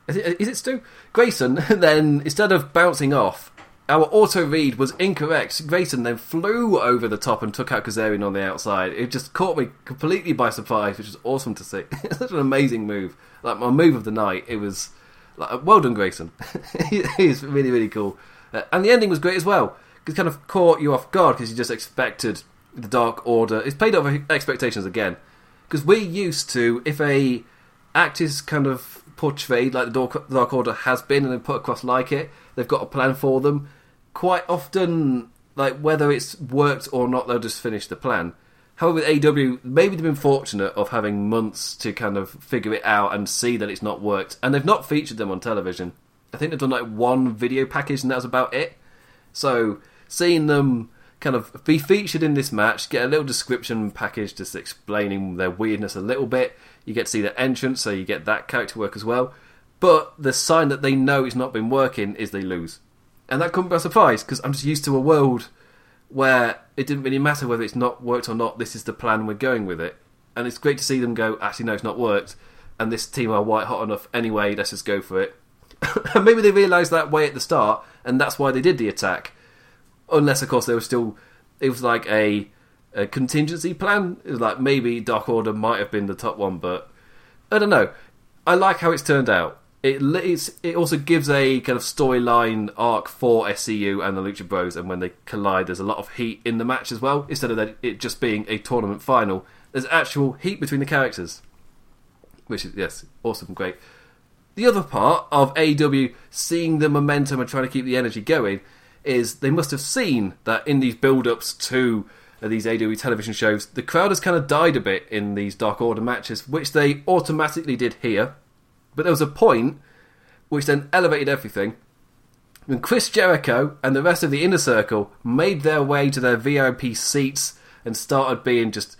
is it, is it Stu? Grayson *laughs* then, instead of bouncing off, our auto read was incorrect. Grayson then flew over the top and took out Kazarian on the outside. It just caught me completely by surprise, which was awesome to see. *laughs* Such an amazing move. Like my move of the night. It was like, well done, Grayson. *laughs* He's really, really cool. Uh, and the ending was great as well. It kind of caught you off guard because you just expected the Dark Order. It's played off expectations again. Because we're used to, if a act is kind of portrayed like the Dark Order has been and then put across like it. They've got a plan for them. Quite often, like whether it's worked or not, they'll just finish the plan. However, with AEW, maybe they've been fortunate of having months to kind of figure it out and see that it's not worked, and they've not featured them on television. I think they've done like one video package, and that's about it. So seeing them kind of be featured in this match, get a little description package just explaining their weirdness a little bit, you get to see their entrance, so you get that character work as well. But the sign that they know it's not been working is they lose. And that couldn't be a surprise because I'm just used to a world where it didn't really matter whether it's not worked or not, this is the plan, we're going with it. and it's great to see them go. Actually, no, it's not worked, and this team are white hot enough anyway. Let's just go for it. and *laughs* maybe they realised that way at the start, and that's why they did the attack. Unless, of course, they were still. It was like a, a contingency plan. It was like maybe Dark Order might have been the top one, but I don't know. I like how it's turned out. It it also gives a kind of storyline arc for SCU and the Lucha Bros, and when they collide, there's a lot of heat in the match as well. Instead of it just being a tournament final, there's actual heat between the characters, which is yes, awesome, great. The other part of AEW seeing the momentum and trying to keep the energy going is they must have seen that in these build-ups to uh, these AEW television shows, the crowd has kind of died a bit in these Dark Order matches, which they automatically did here but there was a point which then elevated everything when Chris Jericho and the rest of the inner circle made their way to their VIP seats and started being just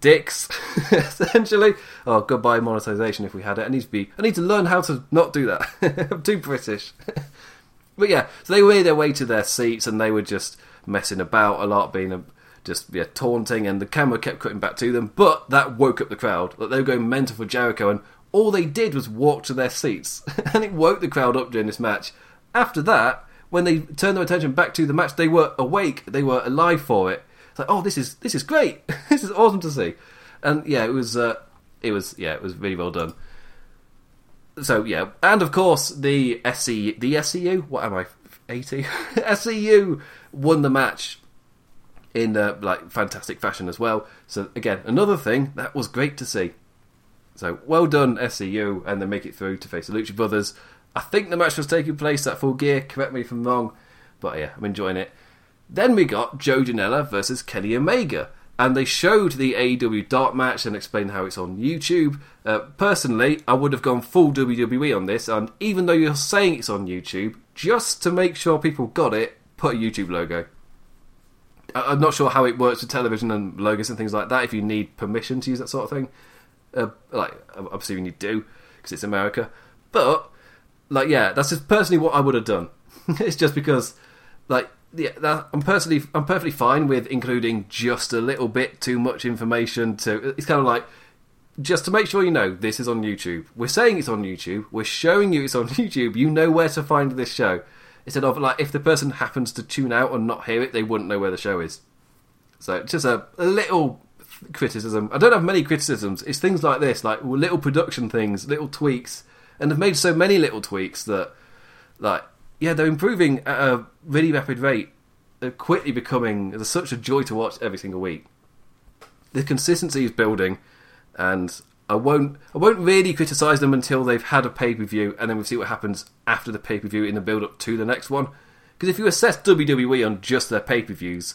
dicks, *laughs* essentially. Oh, goodbye monetization if we had it. I need to be. I need to learn how to not do that. *laughs* I'm too British. *laughs* but yeah, so they made their way to their seats and they were just messing about a lot, being a, just yeah, taunting, and the camera kept cutting back to them. But that woke up the crowd. Like they were going mental for Jericho, and all they did was walk to their seats, *laughs* and it woke the crowd up during this match. After that, when they turned their attention back to the match, they were awake, they were alive for it. It's like, oh, this is this is great, *laughs* this is awesome to see, and yeah, it was uh, it was yeah, it was really well done. So yeah, and of course the SC the SCU, what am I, eighty? *laughs* SCU won the match in uh, like fantastic fashion as well. So again, another thing that was great to see. So well done, SCU, and they make it through to face the Lucha Brothers. I think the match was taking place at Full Gear. Correct me if I'm wrong, but yeah, I'm enjoying it. Then we got Joe Janela versus Kenny Omega, and they showed the AEW Dark match and explained how it's on YouTube. Uh, personally, I would have gone full WWE on this, and even though you're saying it's on YouTube, just to make sure people got it, put a YouTube logo. I'm not sure how it works with television and logos and things like that. If you need permission to use that sort of thing, uh, like I'm assuming you do because it's America. But like, yeah, that's just personally what I would have done. *laughs* it's just because, like, yeah, that, I'm personally I'm perfectly fine with including just a little bit too much information. To it's kind of like just to make sure you know this is on YouTube. We're saying it's on YouTube. We're showing you it's on *laughs* YouTube. You know where to find this show. Instead of like if the person happens to tune out and not hear it, they wouldn't know where the show is. So just a little criticism. I don't have many criticisms. It's things like this, like little production things, little tweaks, and they've made so many little tweaks that, like, yeah, they're improving at a really rapid rate. They're quickly becoming. They're such a joy to watch every single week. The consistency is building, and I won't. I won't really criticise them until they've had a pay per view, and then we'll see what happens after the pay per view in the build up to the next one. Because if you assess WWE on just their pay per views,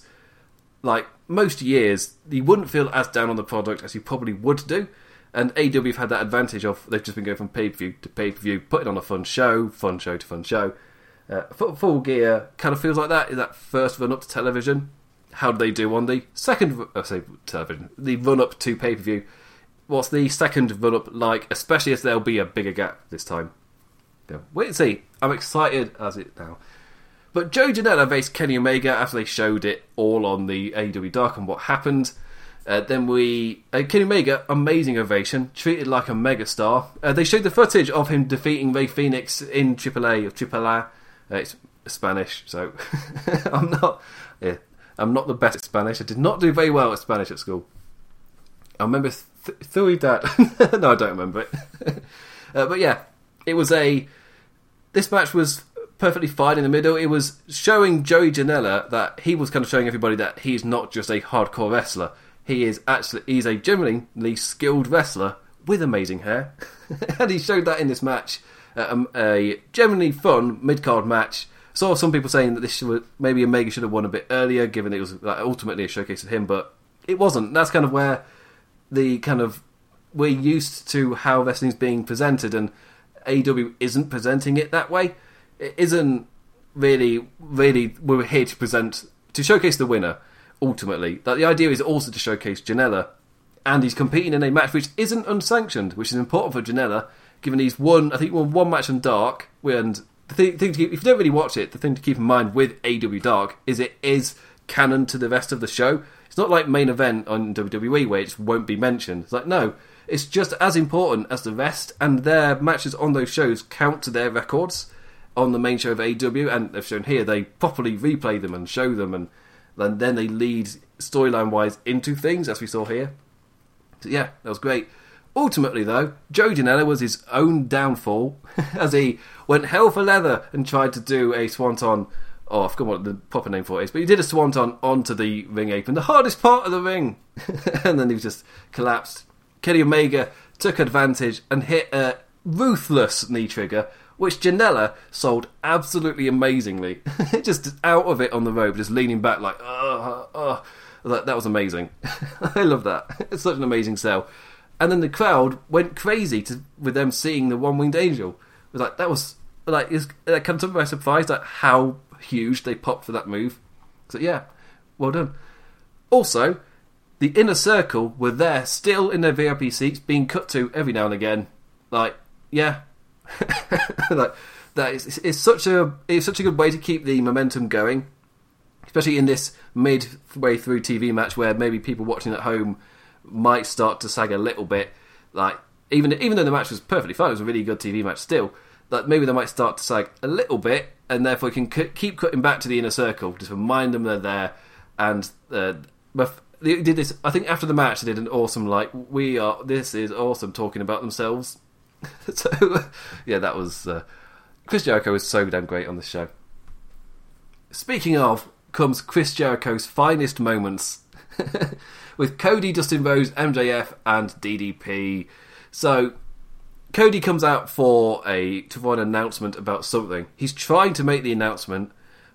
like most years, you wouldn't feel as down on the product as you probably would do. And AEW have had that advantage of they've just been going from pay per view to pay per view, putting on a fun show, fun show to fun show. Uh, full Gear kind of feels like that. Is that first run up to television? How do they do on the second? I say television, the run up to pay per view. What's the second run up like? Especially as there'll be a bigger gap this time. Yeah. Wait and see. I'm excited as it now. But Joe Janela faced Kenny Omega after they showed it all on the AEW Dark and what happened. Uh, then we uh, Kenny Omega, amazing ovation, treated like a megastar. Uh, they showed the footage of him defeating Rey Phoenix in AAA of AAA. Uh, it's Spanish, so *laughs* I'm not. Yeah, I'm not the best at Spanish. I did not do very well at Spanish at school. I remember th- that. *laughs* no, I don't remember it. *laughs* Uh, but yeah, it was a. This match was perfectly fine in the middle. It was showing Joey Janela that he was kind of showing everybody that he's not just a hardcore wrestler. He is actually he's a genuinely skilled wrestler with amazing hair, *laughs* and he showed that in this match. Uh, a genuinely fun mid card match. Saw some people saying that this should, maybe Omega should have won a bit earlier, given it was like, ultimately a showcase of him, but it wasn't. That's kind of where the kind of we're used to how wrestling's being presented, and AEW isn't presenting it that way it isn't really, really. We're here to present to showcase the winner. Ultimately, that the idea is also to showcase Janela, and he's competing in a match which isn't unsanctioned, which is important for Janela, given he's won. I think won one match on Dark. And the thing, thing to keep, if you don't really watch it, the thing to keep in mind with AEW Dark is it is canon to the rest of the show. It's not like main event on WWE where it won't be mentioned. It's like no, it's just as important as the rest, and their matches on those shows count to their records on the main show of AEW, and they've shown here they properly replay them and show them, and then they lead storyline wise into things as we saw here. So yeah, that was great. Ultimately, though, Joe Janela was his own downfall *laughs* as he went hell for leather and tried to do a swanton. Oh, I've forgot what the proper name for it is, but he did a swanton onto the ring apron, the hardest part of the ring, *laughs* and then he just collapsed. Kenny Omega took advantage and hit a ruthless knee trigger, which Janela sold absolutely amazingly. *laughs* just out of it on the rope, just leaning back like, oh, oh. That, that was amazing. *laughs* I love that. *laughs* It's such an amazing sell. And then the crowd went crazy to, with them seeing the one winged angel. It was like that was like it that took me by surprise like how huge they popped for that move. So yeah, well done. Also, the inner circle were there still in their VIP seats, being cut to every now and again. Like yeah, *laughs* like that is it's such a it's such a good way to keep the momentum going, especially in this midway through TV match where maybe people watching at home might start to sag a little bit. Like even even though the match was perfectly fine, it was a really good TV match still. Like maybe they might start to sag a little bit, and therefore you can c- keep cutting back to the inner circle, just remind them they're there. And uh, they did this. I think after the match, they did an awesome like we are. This is awesome talking about themselves. *laughs* so yeah, that was uh, Chris Jericho was so damn great on the show. Speaking of, comes Chris Jericho's finest moments *laughs* with Cody, Dustin Rhodes, MJF, and DDP. So Cody comes out for a to for an announcement about something. He's trying to make the announcement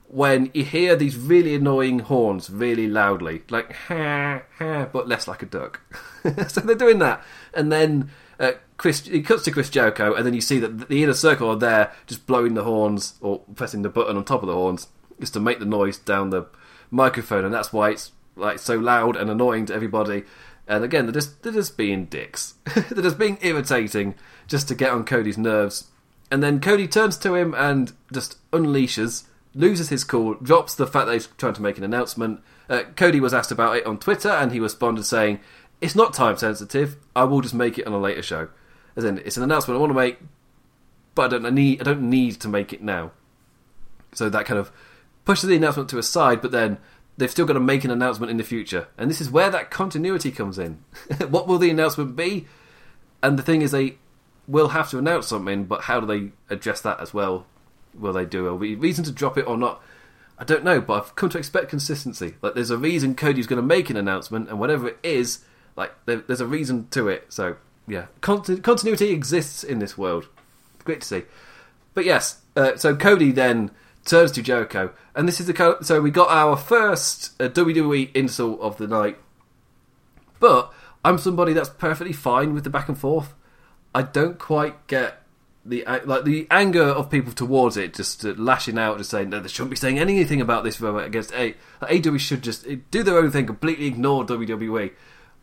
when you hear these really annoying horns really loudly, like ha ha, but less like a duck. *laughs* so they're doing that, and then uh, Chris it cuts to Chris Jericho, and then you see that the inner circle are there, just blowing the horns or pressing the button on top of the horns, just to make the noise down the microphone, and that's why it's like so loud and annoying to everybody. And again, they're just they're just being dicks. *laughs* they're just being irritating just to get on Cody's nerves. And then Cody turns to him and just unleashes, loses his cool, drops the fact that he's trying to make an announcement. Uh, Cody was asked about it on Twitter, and he responded saying, "It's not time sensitive. I will just make it on a later show." As in, it's an announcement I want to make, but I don't need I don't need to make it now. So that kind of pushes the announcement to a side, but then they've still got to make an announcement in the future. And this is where that continuity comes in. *laughs* what will the announcement be? And the thing is, they will have to announce something, but how do they address that as well? Will they do a reason to drop it or not? I don't know, but I've come to expect consistency. Like, there's a reason Cody's going to make an announcement, and whatever it is, like, there, there's a reason to it. So, yeah, Conti- continuity exists in this world. Great to see. But yes, uh, so Cody then turns to Jericho, and this is the so we got our first uh, WWE insult of the night. But I'm somebody that's perfectly fine with the back and forth. I don't quite get the like the anger of people towards it, just uh, lashing out, just saying that they shouldn't be saying anything about this against A. Like, AEW should just do their own thing, completely ignore WWE.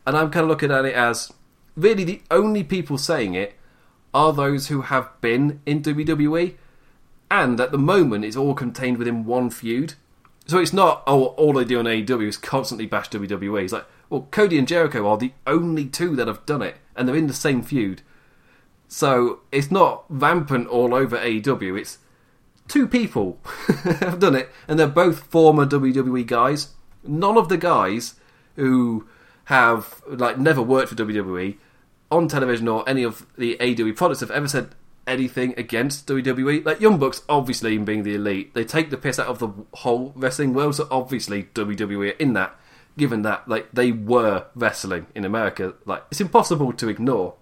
And I'm kind of looking at it as really the only people saying it are those who have been in WWE and at the moment it's all contained within one feud. So it's not oh all they do on AEW is constantly bash WWE. It's like well Cody and Jericho are the only two that have done it, and they're in the same feud. So it's not rampant all over AEW. It's two people *laughs* have done it, and they're both former WWE guys. None of the guys who have like never worked for WWE on television or any of the AEW products have ever said anything against WWE. Like Young Bucks, obviously in being the elite, they take the piss out of the whole wrestling world. So obviously WWE in that, given that like they were wrestling in America, like it's impossible to ignore.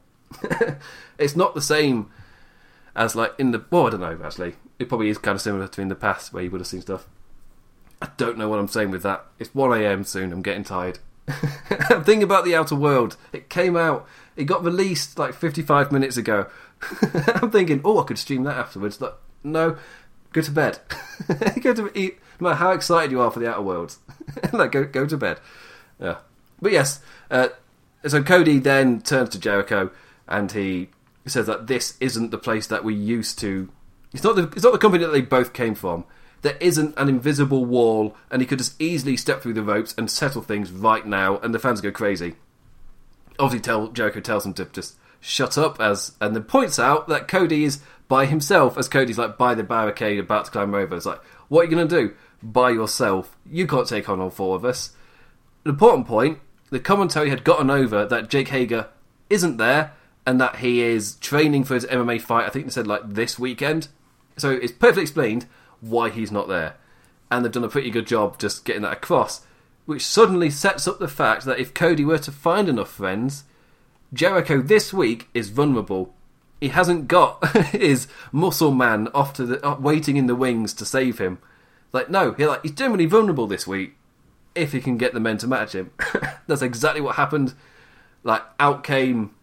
*laughs* it's not the same as like in the. Well, I don't know. Actually, it probably is kind of similar to in the past where you would have seen stuff. I don't know what I'm saying with that. It's 1 a.m. soon. I'm getting tired. *laughs* Think about the Outer World. It came out. It got released like 55 minutes ago. *laughs* I'm thinking, oh, I could stream that afterwards. Like, no, go to bed. *laughs* go to eat. No matter how excited you are for the Outer Worlds, like go go to bed. Yeah, but yes. Uh, so Cody then turns to Jericho and he says that this isn't the place that we used to. It's not the it's not the company that they both came from. There isn't an invisible wall, and he could just easily step through the ropes and settle things right now, and the fans go crazy. Obviously, tell Jericho tells him to just shut up, as and then points out that Cody is by himself, as Cody's like by the barricade about to climb over. It's like, what are you going to do? By yourself? You can't take on all four of us. An important point: the commentary had gotten over that Jake Hager isn't there, and that he is training for his MMA fight. I think they said like this weekend. So it's perfectly explained why he's not there. And they've done a pretty good job just getting that across, which suddenly sets up the fact that if Cody were to find enough friends, Jericho this week is vulnerable. He hasn't got *laughs* his muscle man off to the uh, waiting in the wings to save him. Like no, he like he's generally vulnerable this week if he can get the men to match him. *laughs* That's exactly what happened. Like out came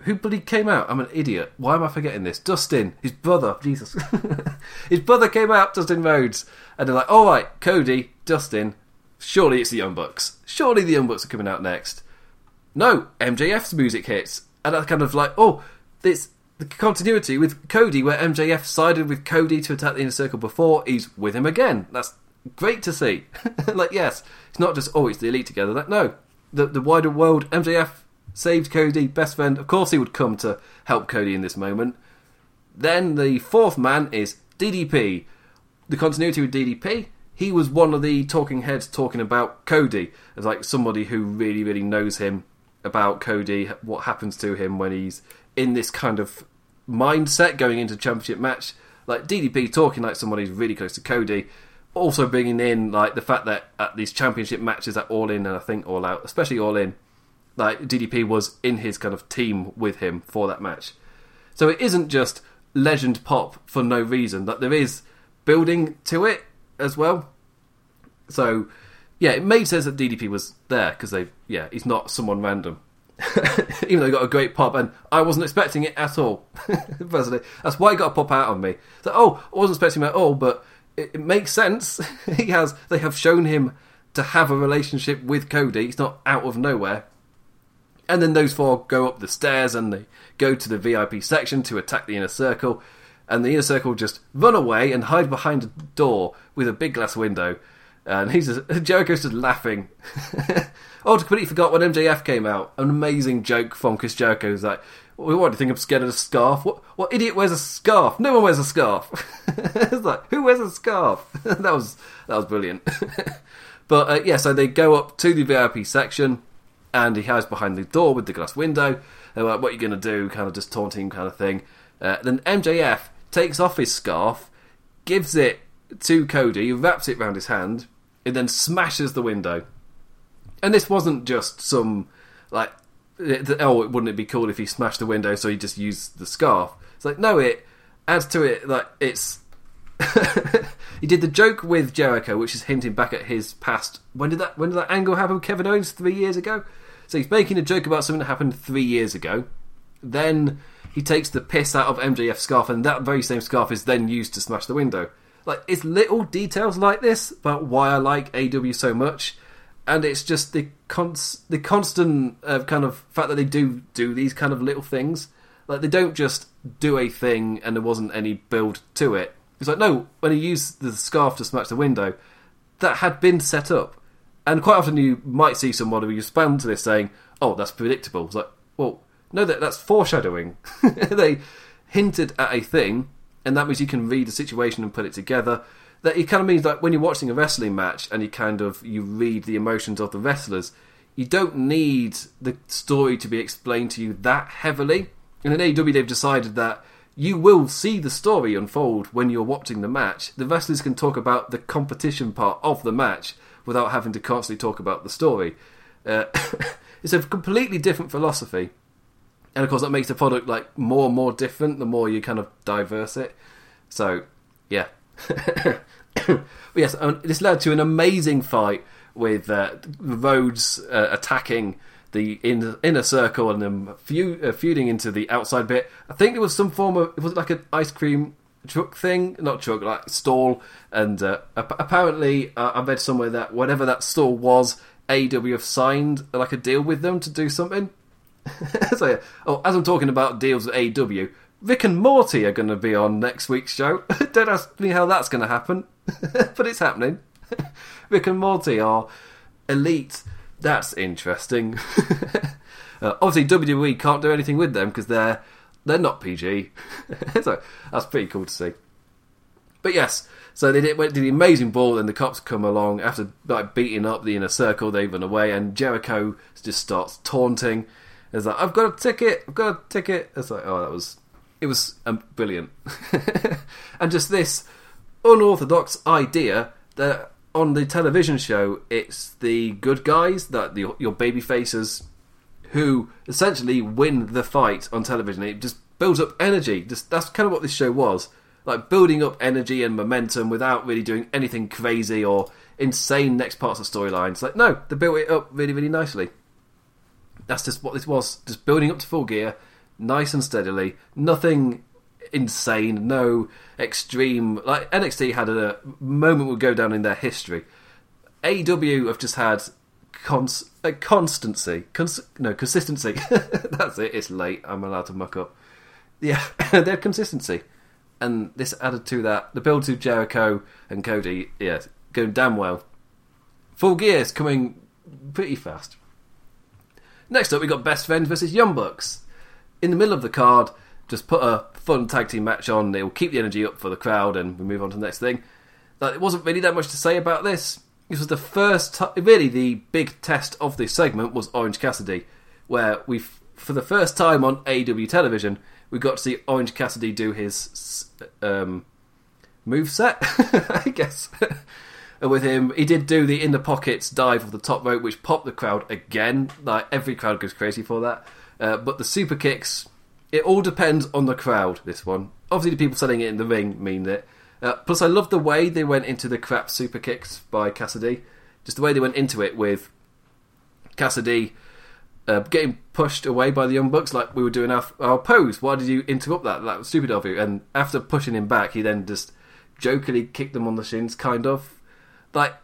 who bloody came out? I'm an idiot. Why am I forgetting this? Dustin, his brother. Jesus, *laughs* his brother came out. Dustin Rhodes, and they're like, "All right, Cody, Dustin. Surely it's the Young Bucks. Surely the Young Bucks are coming out next." No, MJF's music hits, and I kind of like, "Oh, this the continuity with Cody, where MJF sided with Cody to attack the inner circle before. He's with him again. That's great to see. *laughs* like, yes, it's not just oh, it's the elite together. Like, no, the the wider world. MJF saved Cody, best friend. Of course, he would come to help Cody in this moment. Then the fourth man is DDP. The continuity with DDP. He was one of the talking heads talking about Cody as like somebody who really, really knows him about Cody, what happens to him when he's in this kind of mindset going into championship match. Like DDP talking like somebody who's really close to Cody. Also bringing in like the fact that at these championship matches at All In and I think All Out, especially All In, like DDP was in his kind of team with him for that match. So it isn't just legend pop for no reason. That there is building to it as well. So yeah, it made sense that DDP was there because they yeah he's not someone random. *laughs* Even though he got a great pop, and I wasn't expecting it at all. *laughs* Personally, that's why he got a pop out on me. So, oh, I wasn't expecting him at all, but it, it makes sense. *laughs* he has. They have shown him to have a relationship with Cody. He's not out of nowhere. And then those four go up the stairs and they go to the VIP section to attack the inner circle. And the inner circle just run away and hide behind a door with a big glass window. And he's just, *laughs* Jericho's just laughing. *laughs* oh, I completely forgot when MJF came out. An amazing joke from Chris Jericho. He's like, what do you think I'm scared of a scarf? What what idiot wears a scarf? No one wears a scarf. *laughs* it's like who wears a scarf? that was that was brilliant. but uh, yeah, so they go up to the VIP section and he hides behind the door with the glass window. They're like, "What are you going to do?" Kind of just taunting, kind of thing. Uh, then MJF takes off his scarf, gives it to Cody, wraps it around his hand, and then smashes the window. And this wasn't just some like, oh, wouldn't it be cool if he smashed the window? So he just used the scarf. It's like no, it adds to it. Like it's. *laughs* he did the joke with Jericho, which is hinting back at his past. When did that? When did that angle happen? with Kevin Owens three years ago. So he's making a joke about something that happened three years ago. Then he takes the piss out of MJF's scarf, and that very same scarf is then used to smash the window. Like it's little details like this about why I like AEW so much, and it's just the cons- the constant uh, kind of fact that they do do these kind of little things. Like they don't just do a thing and there wasn't any build to it. It's like no, when he used the scarf to smash the window, that had been set up. And quite often you might see someone who respond to this saying, "Oh, that's predictable." It's like, well, no, that that's foreshadowing. *laughs* they hinted at a thing, and that means you can read the situation and put it together. That it kind of means like when you're watching a wrestling match and you kind of you read the emotions of the wrestlers, you don't need the story to be explained to you that heavily. And in AEW, they've decided that you will see the story unfold when you're watching the match. The wrestlers can talk about the competition part of the match without having to constantly talk about the story. Uh, *laughs* it's a completely different philosophy, and of course that makes the product like more and more different the more you kind of diverse it. So, yeah. *coughs* yes, this led to an amazing fight with uh, Rhodes uh, attacking the inner, inner circle and then feud, uh, feuding into the outside bit. I think there was some form of it was like an ice cream truck thing, not truck, like stall. And uh, apparently, uh, I read somewhere that whatever that stall was, AEW have signed like a deal with them to do something. *laughs* so yeah. Oh, as I'm talking about deals with AEW, Rick and Morty are going to be on next week's show. *laughs* Don't ask me how that's going to happen, *laughs* but it's happening. Rick and Morty are elite. That's interesting. *laughs* uh, obviously, WWE can't do anything with them because they're they're not PG. *laughs* so that's pretty cool to see. But yes, so they did, went to the amazing ball, and the cops come along after like beating up the inner circle. They run away, and Jericho just starts taunting. It's like, "I've got a ticket! I've got a ticket!" It's like, oh, that was it was um, brilliant, *laughs* and just this unorthodox idea that on the television show it's the good guys that the, your baby faces who essentially win the fight on television. It just builds up energy. Just that's kind of what this show was like building up energy and momentum without really doing anything crazy or insane next parts of storylines. Like no, they built it up really really nicely. That's just what this was, just building up to full gear, nice and steadily. Nothing insane, no extreme. Like NXT had a moment would go down in their history. AEW have just had cons- uh, constancy, cons- no consistency. *laughs* That's it. It's late. I'm allowed to muck up. Yeah, *laughs* their consistency and this added to that. The build to Jericho and Cody, yeah, going damn well. Full gears coming pretty fast. Next up, we got Best Friends versus Young Bucks. In the middle of the card, just put a fun tag team match on. It will keep the energy up for the crowd, and we move on to the next thing. Like, it wasn't really that much to say about this. This was the first, t- really, the big test of this segment was Orange Cassidy, where we, for the first time on AW television, we got to see Orange Cassidy do his um, move set, *laughs* I guess. *laughs* With him, he did do the in the pockets dive of the top rope, which popped the crowd again. Like every crowd goes crazy for that. Uh, but the super kicks, it all depends on the crowd. This one, obviously, the people selling it in the ring mean it. Uh, plus, I love the way they went into the crap super kicks by Cassidy. Just the way they went into it with Cassidy uh, getting pushed away by the Young Bucks like we were doing our, our pose. Why did you interrupt that? That was stupid of you. And after pushing him back, he then just jokingly kicked them on the shins, kind of. Like,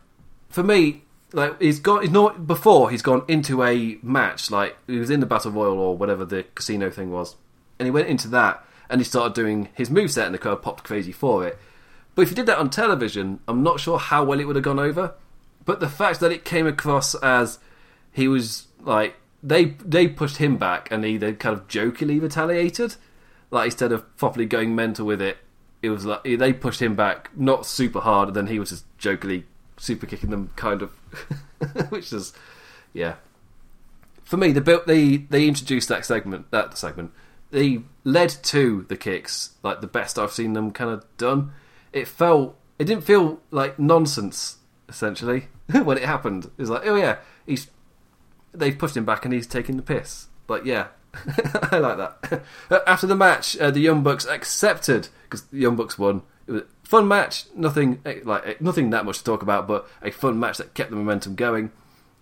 for me, like he's gone. He's not before. He's gone into a match. Like he was in the battle royal or whatever the casino thing was, and he went into that and he started doing his move set, and the crowd popped crazy for it. But if he did that on television, I'm not sure how well it would have gone over. But the fact that it came across as he was like they they pushed him back, and he then kind of jokingly retaliated. Like instead of properly going mental with it, it was like they pushed him back, not super hard, and then he was just jokingly super kicking them, kind of, *laughs* which is yeah. For me, the built they they introduced that segment that segment. They led to the kicks like the best I've seen them kind of done. It felt it didn't feel like nonsense essentially *laughs* when it happened. It was like oh yeah, he's they've pushed him back and he's taking the piss. But yeah, *laughs* I like that. *laughs* After the match, uh, the Young Bucks accepted because the Young Bucks won. It was a fun match, nothing eh, like eh, nothing that much to talk about, but a fun match that kept the momentum going.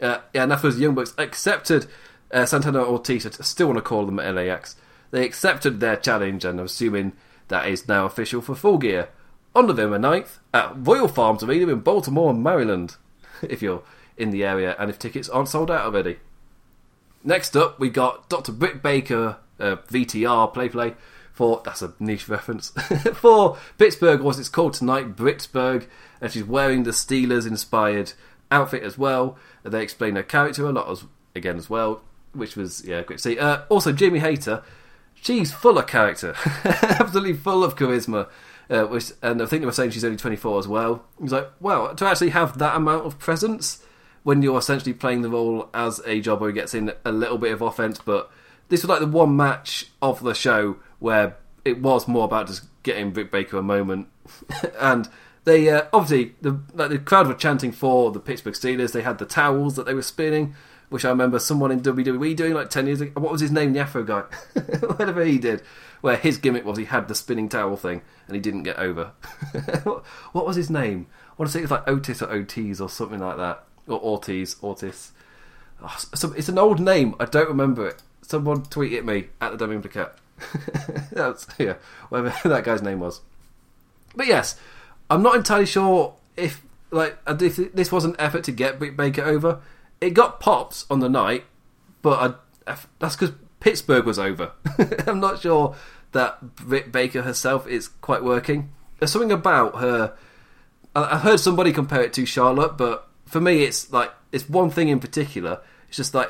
Uh, yeah, and afterwards, the Young Bucks accepted uh, Santana Ortiz. I still want to call them LAX. They accepted their challenge, and assuming that is now official for Full Gear on November 9th at Royal Farms Arena in Baltimore, Maryland. *laughs* If you're in the area, and if tickets aren't sold out already. Next up, we got Dr. Britt Baker, uh, VTR, play play, for, that's a niche reference, *laughs* for Pittsburgh, as it's called tonight, Britsburg, and she's wearing the Steelers inspired outfit as well. They explain her character a lot as, again as well, which was, yeah, great to see. Uh, also, Jamie Hayter, she's full of character, *laughs* absolutely full of charisma. Uh, which, and I think they were saying she's only 24 as well. He's like, wow, to actually have that amount of presence when you're essentially playing the role as a jobber who gets in a little bit of offense. But this was like the one match of the show where it was more about just getting Britt Baker a moment, *laughs* and they uh, obviously the like, the crowd were chanting for the Pittsburgh Steelers. They had the towels that they were spinning, which I remember someone in WWE doing like ten years ago. What was his name? The guy, *laughs* whatever he did. Where his gimmick was he had the spinning towel thing and he didn't get over. *laughs* what was his name? I want to say it was like Otis or Otis or something like that or Ortiz, Ortiz. Ah, oh, so it's an old name. I don't remember it. Someone tweet me at the Dumb Implicate. *laughs* That's yeah, whatever that guy's name was. But yes, I'm not entirely sure if like if this was an effort to get Baker over. It got pops on the night, but I, that's because Pittsburgh was over. *laughs* I'm not sure that Britt Baker herself is quite working. There's something about her. I've heard somebody compare it to Charlotte, but for me, it's like it's one thing in particular. It's just like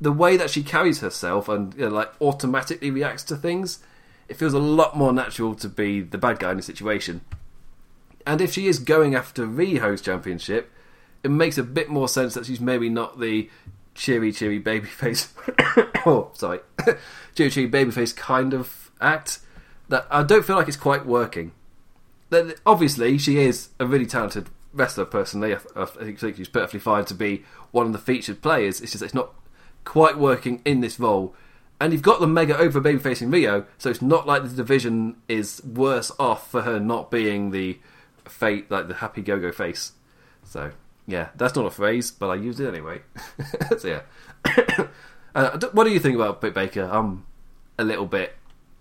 the way that she carries herself and you know, like automatically reacts to things. It feels a lot more natural to be the bad guy in the situation. And if she is going after the host championship, it makes a bit more sense that she's maybe not the cheery, cheery babyface. *coughs* oh, sorry, *coughs* cheery, cheery babyface kind of act. That I don't feel like it's quite working. That obviously she is a really talented wrestler. Personally, I, I think she's perfectly fine to be one of the featured players. It's just it's not quite working in this role. And you've got the mega over babyface in Riho, so it's not like the division is worse off for her not being the fate like the happy go go face. So yeah, that's not a phrase, but I used it anyway. *laughs* so yeah. *coughs* uh, what do you think about Britt Baker? I'm a little bit.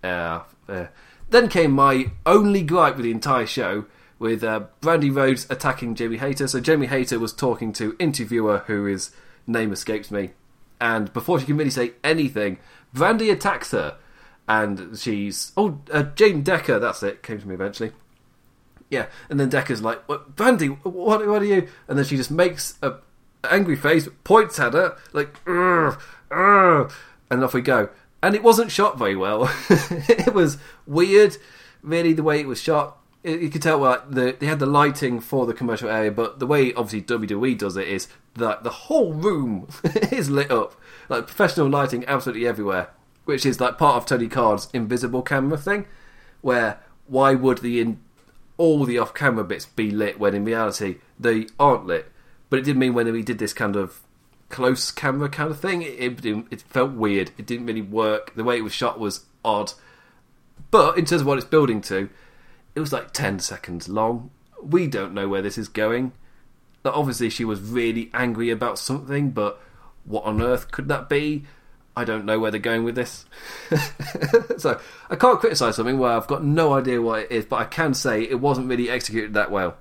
Uh, uh. Then came my only gripe with the entire show, with uh, Brandi Rhodes attacking Jamie Hayter. So Jamie Hayter was talking to interviewer who his name escapes me, and before she can really say anything, Brandi attacks her, and she's oh uh, Jane Decker. That's it. Came to me eventually. Yeah, and then Decker's like, what, Brandi, what, what are you? And then she just makes a angry face, points at her, like, and off we go. And it wasn't shot very well. *laughs* it was weird, really, the way it was shot. It- You could tell like the, they had the lighting for the commercial area, but the way obviously WWE does it is that the whole room *laughs* is lit up, like professional lighting absolutely everywhere, which is like part of Tony Card's invisible camera thing, where why would the in, all the off-camera bits be lit when in reality they aren't lit. But it did mean when we did this kind of close camera kind of thing, it, it, it felt weird. It didn't really work. The way it was shot was odd. But in terms of what it's building to, it was like 10 seconds long. We don't know where this is going. Like, obviously, she was really angry about something, but what on earth could that be? I don't know where they're going with this. *laughs* so I can't criticise something where I've got no idea what it is, but I can say it wasn't really executed that well.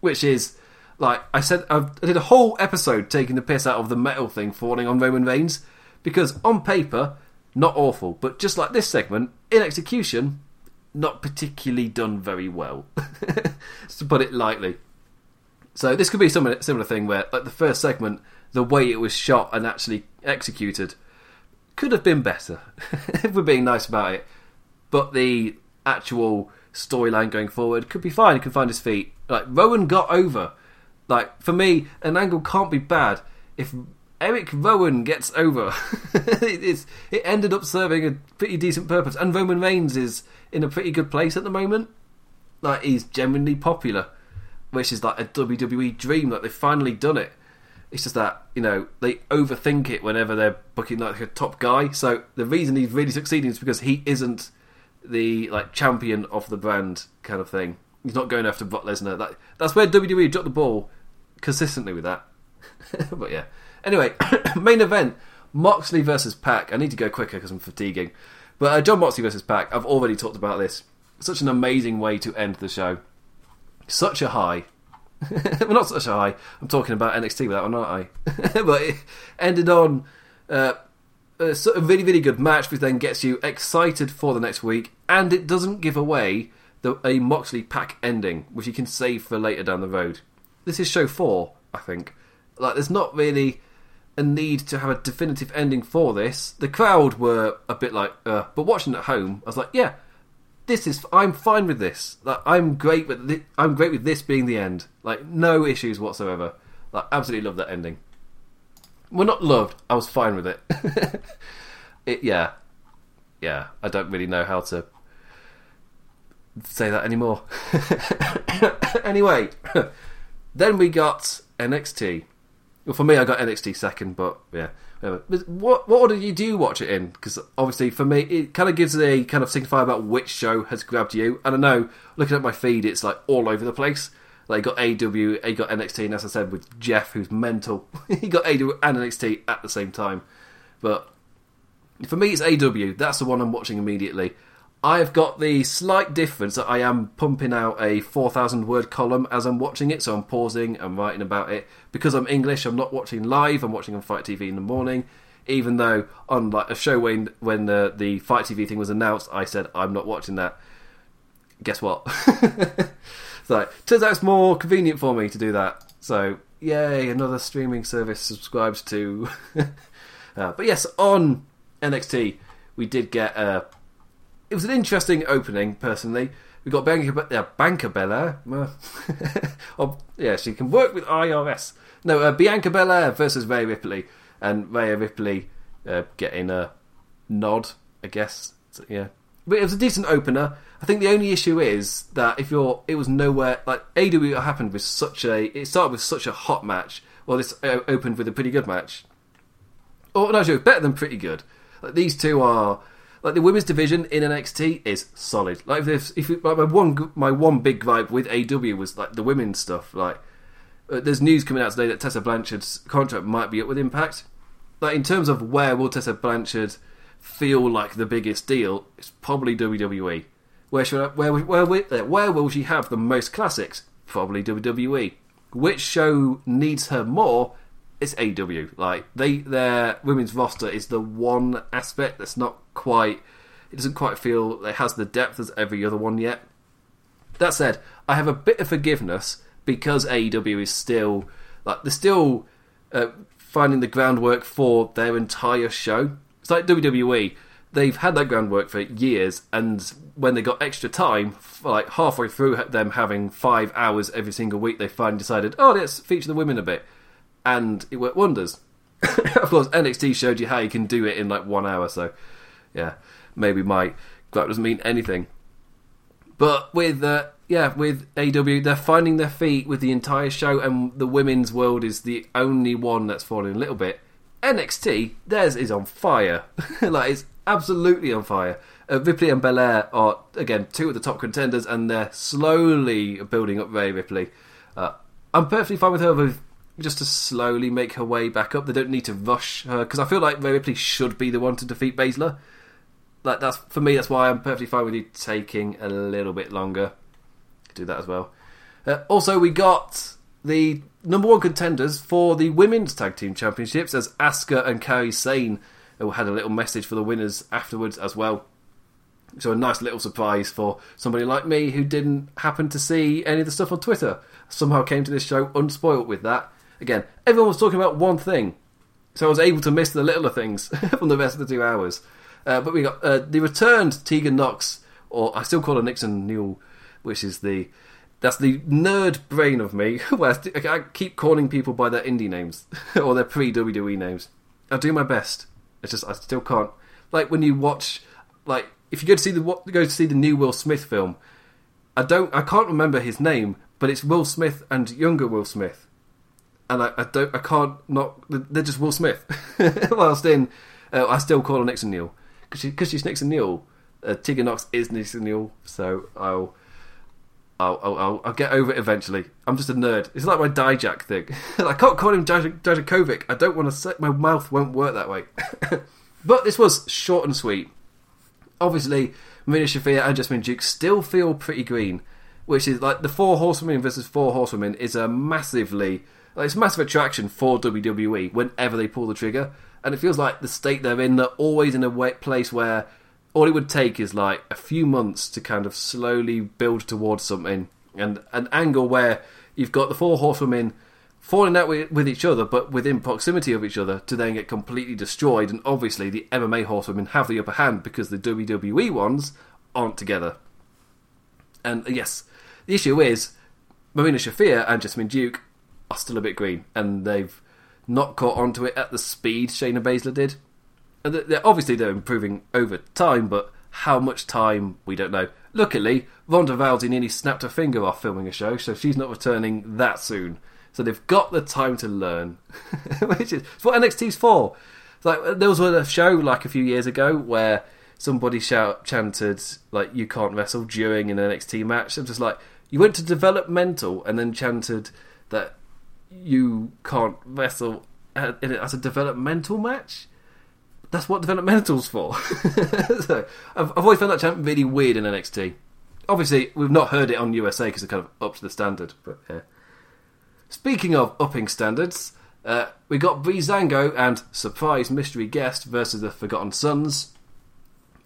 Which is like I said, I've, I did a whole episode taking the piss out of the metal thing falling on Roman Reigns because on paper not awful, but just like this segment in execution, not particularly done very well, *laughs* to put it lightly. So this could be some similar thing where, like the first segment, the way it was shot and actually executed could have been better, *laughs* if we're being nice about it. But the actual storyline going forward could be fine. He could find his feet. Like Rowan got over. Like for me, an angle can't be bad if Erick Rowan gets over. *laughs* it's, it ended up serving a pretty decent purpose, and Roman Reigns is in a pretty good place at the moment. Like he's genuinely popular, which is like a WWE dream. Like they've finally done it. It's just that you know they overthink it whenever they're booking like a top guy. So the reason he's really succeeding is because he isn't the like champion of the brand kind of thing. He's not going after Brock Lesnar. That, that's where WWE dropped the ball consistently with that. *laughs* but yeah. Anyway, *coughs* main event: Moxley versus Pac. I need to go quicker because I'm fatiguing. But uh, Jon Moxley versus Pac. I've already talked about this. Such an amazing way to end the show. Such a high. *laughs* well, not such a high. I'm talking about NXT with that one, aren't I? *laughs* but it ended on uh, a really, really good match, which then gets you excited for the next week, and it doesn't give away the, a Moxley Pac ending, which you can save for later down the road. This is show four, I think. Like, there's not really a need to have a definitive ending for this. The crowd were a bit like, uh, but watching at home, I was like, yeah, this is I'm fine with this. Like I'm great with I'm great with this being the end. Like no issues whatsoever. Like absolutely love that ending. Well, not loved. I was fine with it. *laughs* it yeah, yeah. I don't really know how to say that anymore. *laughs* anyway, *coughs* then we got NXT. Well, for me, I got NXT second, but yeah. What what order you do watch it in? Because obviously, for me, it kind of gives a kind of signifier about which show has grabbed you. And I know, looking at my feed, it's like all over the place. Like, got AW, you got NXT, and as I said, with Jeff, who's mental, *laughs* he got AW and NXT at the same time. But for me, it's AW. That's the one I'm watching immediately. I've got the slight difference that I am pumping out a 4,000 word column as I'm watching it, so I'm pausing and writing about it. Because I'm English, I'm not watching live, I'm watching on FITE TV in the morning. Even though on like a show when when the the FITE TV thing was announced, I said I'm not watching that. Guess what? *laughs* so turns out it's more convenient for me to do that. So yay, another streaming service subscribes to. *laughs* uh, but yes, on NXT we did get a. It was an interesting opening, personally. We got Bianca, uh, Banker Belair. *laughs* oh, yeah, she can work with IRS. No, uh, Bianca Belair versus Rhea Ripley, and Rhea Ripley uh, getting a nod, I guess. So, yeah, but it was a decent opener. I think the only issue is that if you're, it was nowhere like AW happened with such a. It started with such a hot match. Well, this uh, opened with a pretty good match. Or no, it was better than pretty good. Like these two are like the women's division in NXT is solid. Like if if my one my one big gripe with AW was like the women's stuff. Like uh, there's news coming out today that Tessa Blanchard's contract might be up with Impact. Like in terms of where will Tessa Blanchard feel like the biggest deal, it's probably WWE. Where should where where where, where will she have the most classics? Probably WWE. Which show needs her more? It's AW. Like they their women's roster is the one aspect that's not quite. It doesn't quite feel it has the depth as every other one yet. That said, I have a bit of forgiveness because AEW is still like they're still uh, finding the groundwork for their entire show. It's like WWE; they've had that groundwork for years, and when they got extra time, like halfway through them having five hours every single week, they finally decided, oh, let's feature the women a bit, and it worked wonders. *laughs* of course, NXT showed you how you can do it in like one hour, so yeah, maybe my that doesn't mean anything. But with uh, yeah, with AW, they're finding their feet with the entire show, and the women's world is the only one that's falling a little bit. NXT, theirs is on fire. *laughs* like it's absolutely on fire. Uh, Ripley and Belair are again two of the top contenders, and they're slowly building up Rhea Ripley. Uh, I'm perfectly fine with her with just to slowly make her way back up. They don't need to rush her because I feel like Rhea Ripley should be the one to defeat Baszler like that's for me. That's why I'm perfectly fine with you taking a little bit longer. Do that as well. Uh, also, we got the number one contenders for the women's tag team championships as Asuka and Kairi Sane who had a little message for the winners afterwards as well. So a nice little surprise for somebody like me who didn't happen to see any of the stuff on Twitter. Somehow came to this show unspoilt with that. Again, everyone was talking about one thing, so I was able to miss the littler things *laughs* from the rest of the two hours. Uh, but we got uh, the returned Tegan Nox, or I still call her Nixon Newell, which is the that's the nerd brain of me, *laughs* where I keep calling people by their indie names *laughs* or their pre WWE names. I do my best. It's just I still can't. Like when you watch, like if you go to see the go to see the new Will Smith film, I don't I can't remember his name, but it's Will Smith and younger Will Smith, and I, I don't I can't not they're just Will Smith. *laughs* Whilst in, uh, I still call her Nixon Newell because she, cause she's Nixon Newell. Uh, Tegan Nox is Nixon Newell, so I'll, I'll, I'll, I'll, get over it eventually. I'm just a nerd. It's like my Dijak thing. *laughs* I can't call him Dijakovic. I don't want to say my mouth won't work that way. *laughs* but this was short and sweet. Obviously, Marina Shafir and Jessamyn Duke still feel pretty green, which is like the four horsewomen versus four horsewomen is a massively like, it's massive attraction for WWE whenever they pull the trigger and it feels like the state they're in, they're always in a place where all it would take is like a few months to kind of slowly build towards something, and an angle where you've got the four horsewomen falling out with, with each other, but within proximity of each other, to then get completely destroyed. And obviously, the MMA horsewomen have the upper hand because the WWE ones aren't together. And yes, the issue is Marina Shafir and Jessamyn Duke are still a bit green, and they've not caught onto it at the speed Shayna Baszler did. And they're, obviously, they're improving over time, but how much time we don't know. Luckily, Ronda Rousey nearly snapped her finger off filming a show, so she's not returning that soon. So they've got the time to learn, *laughs* which is what NXT's for. Like there was a show like a few years ago where somebody shout chanted like "You can't wrestle" during an NXT match. I'm just like, you went to developmental and then chanted that you can't wrestle as a developmental match. That's what developmental's for. *laughs* so I've, I've, always found that chant really weird in NXT. Obviously, we've not heard it on USA because it's kind of up to the standard. But yeah. Speaking of upping standards, Uh, we got Breezango and surprise mystery guest versus the Forgotten Sons.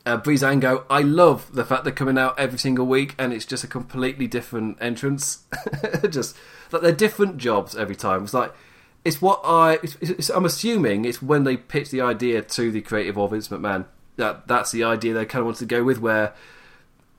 Uh, Breezango, I love the fact they're coming out every single week and it's just a completely different entrance. *laughs* just like they're different jobs every time. It's like it's what I. It's, it's, I'm assuming it's when they pitch the idea to the creative of Vince McMahon that that's the idea they kind of wanted to go with, where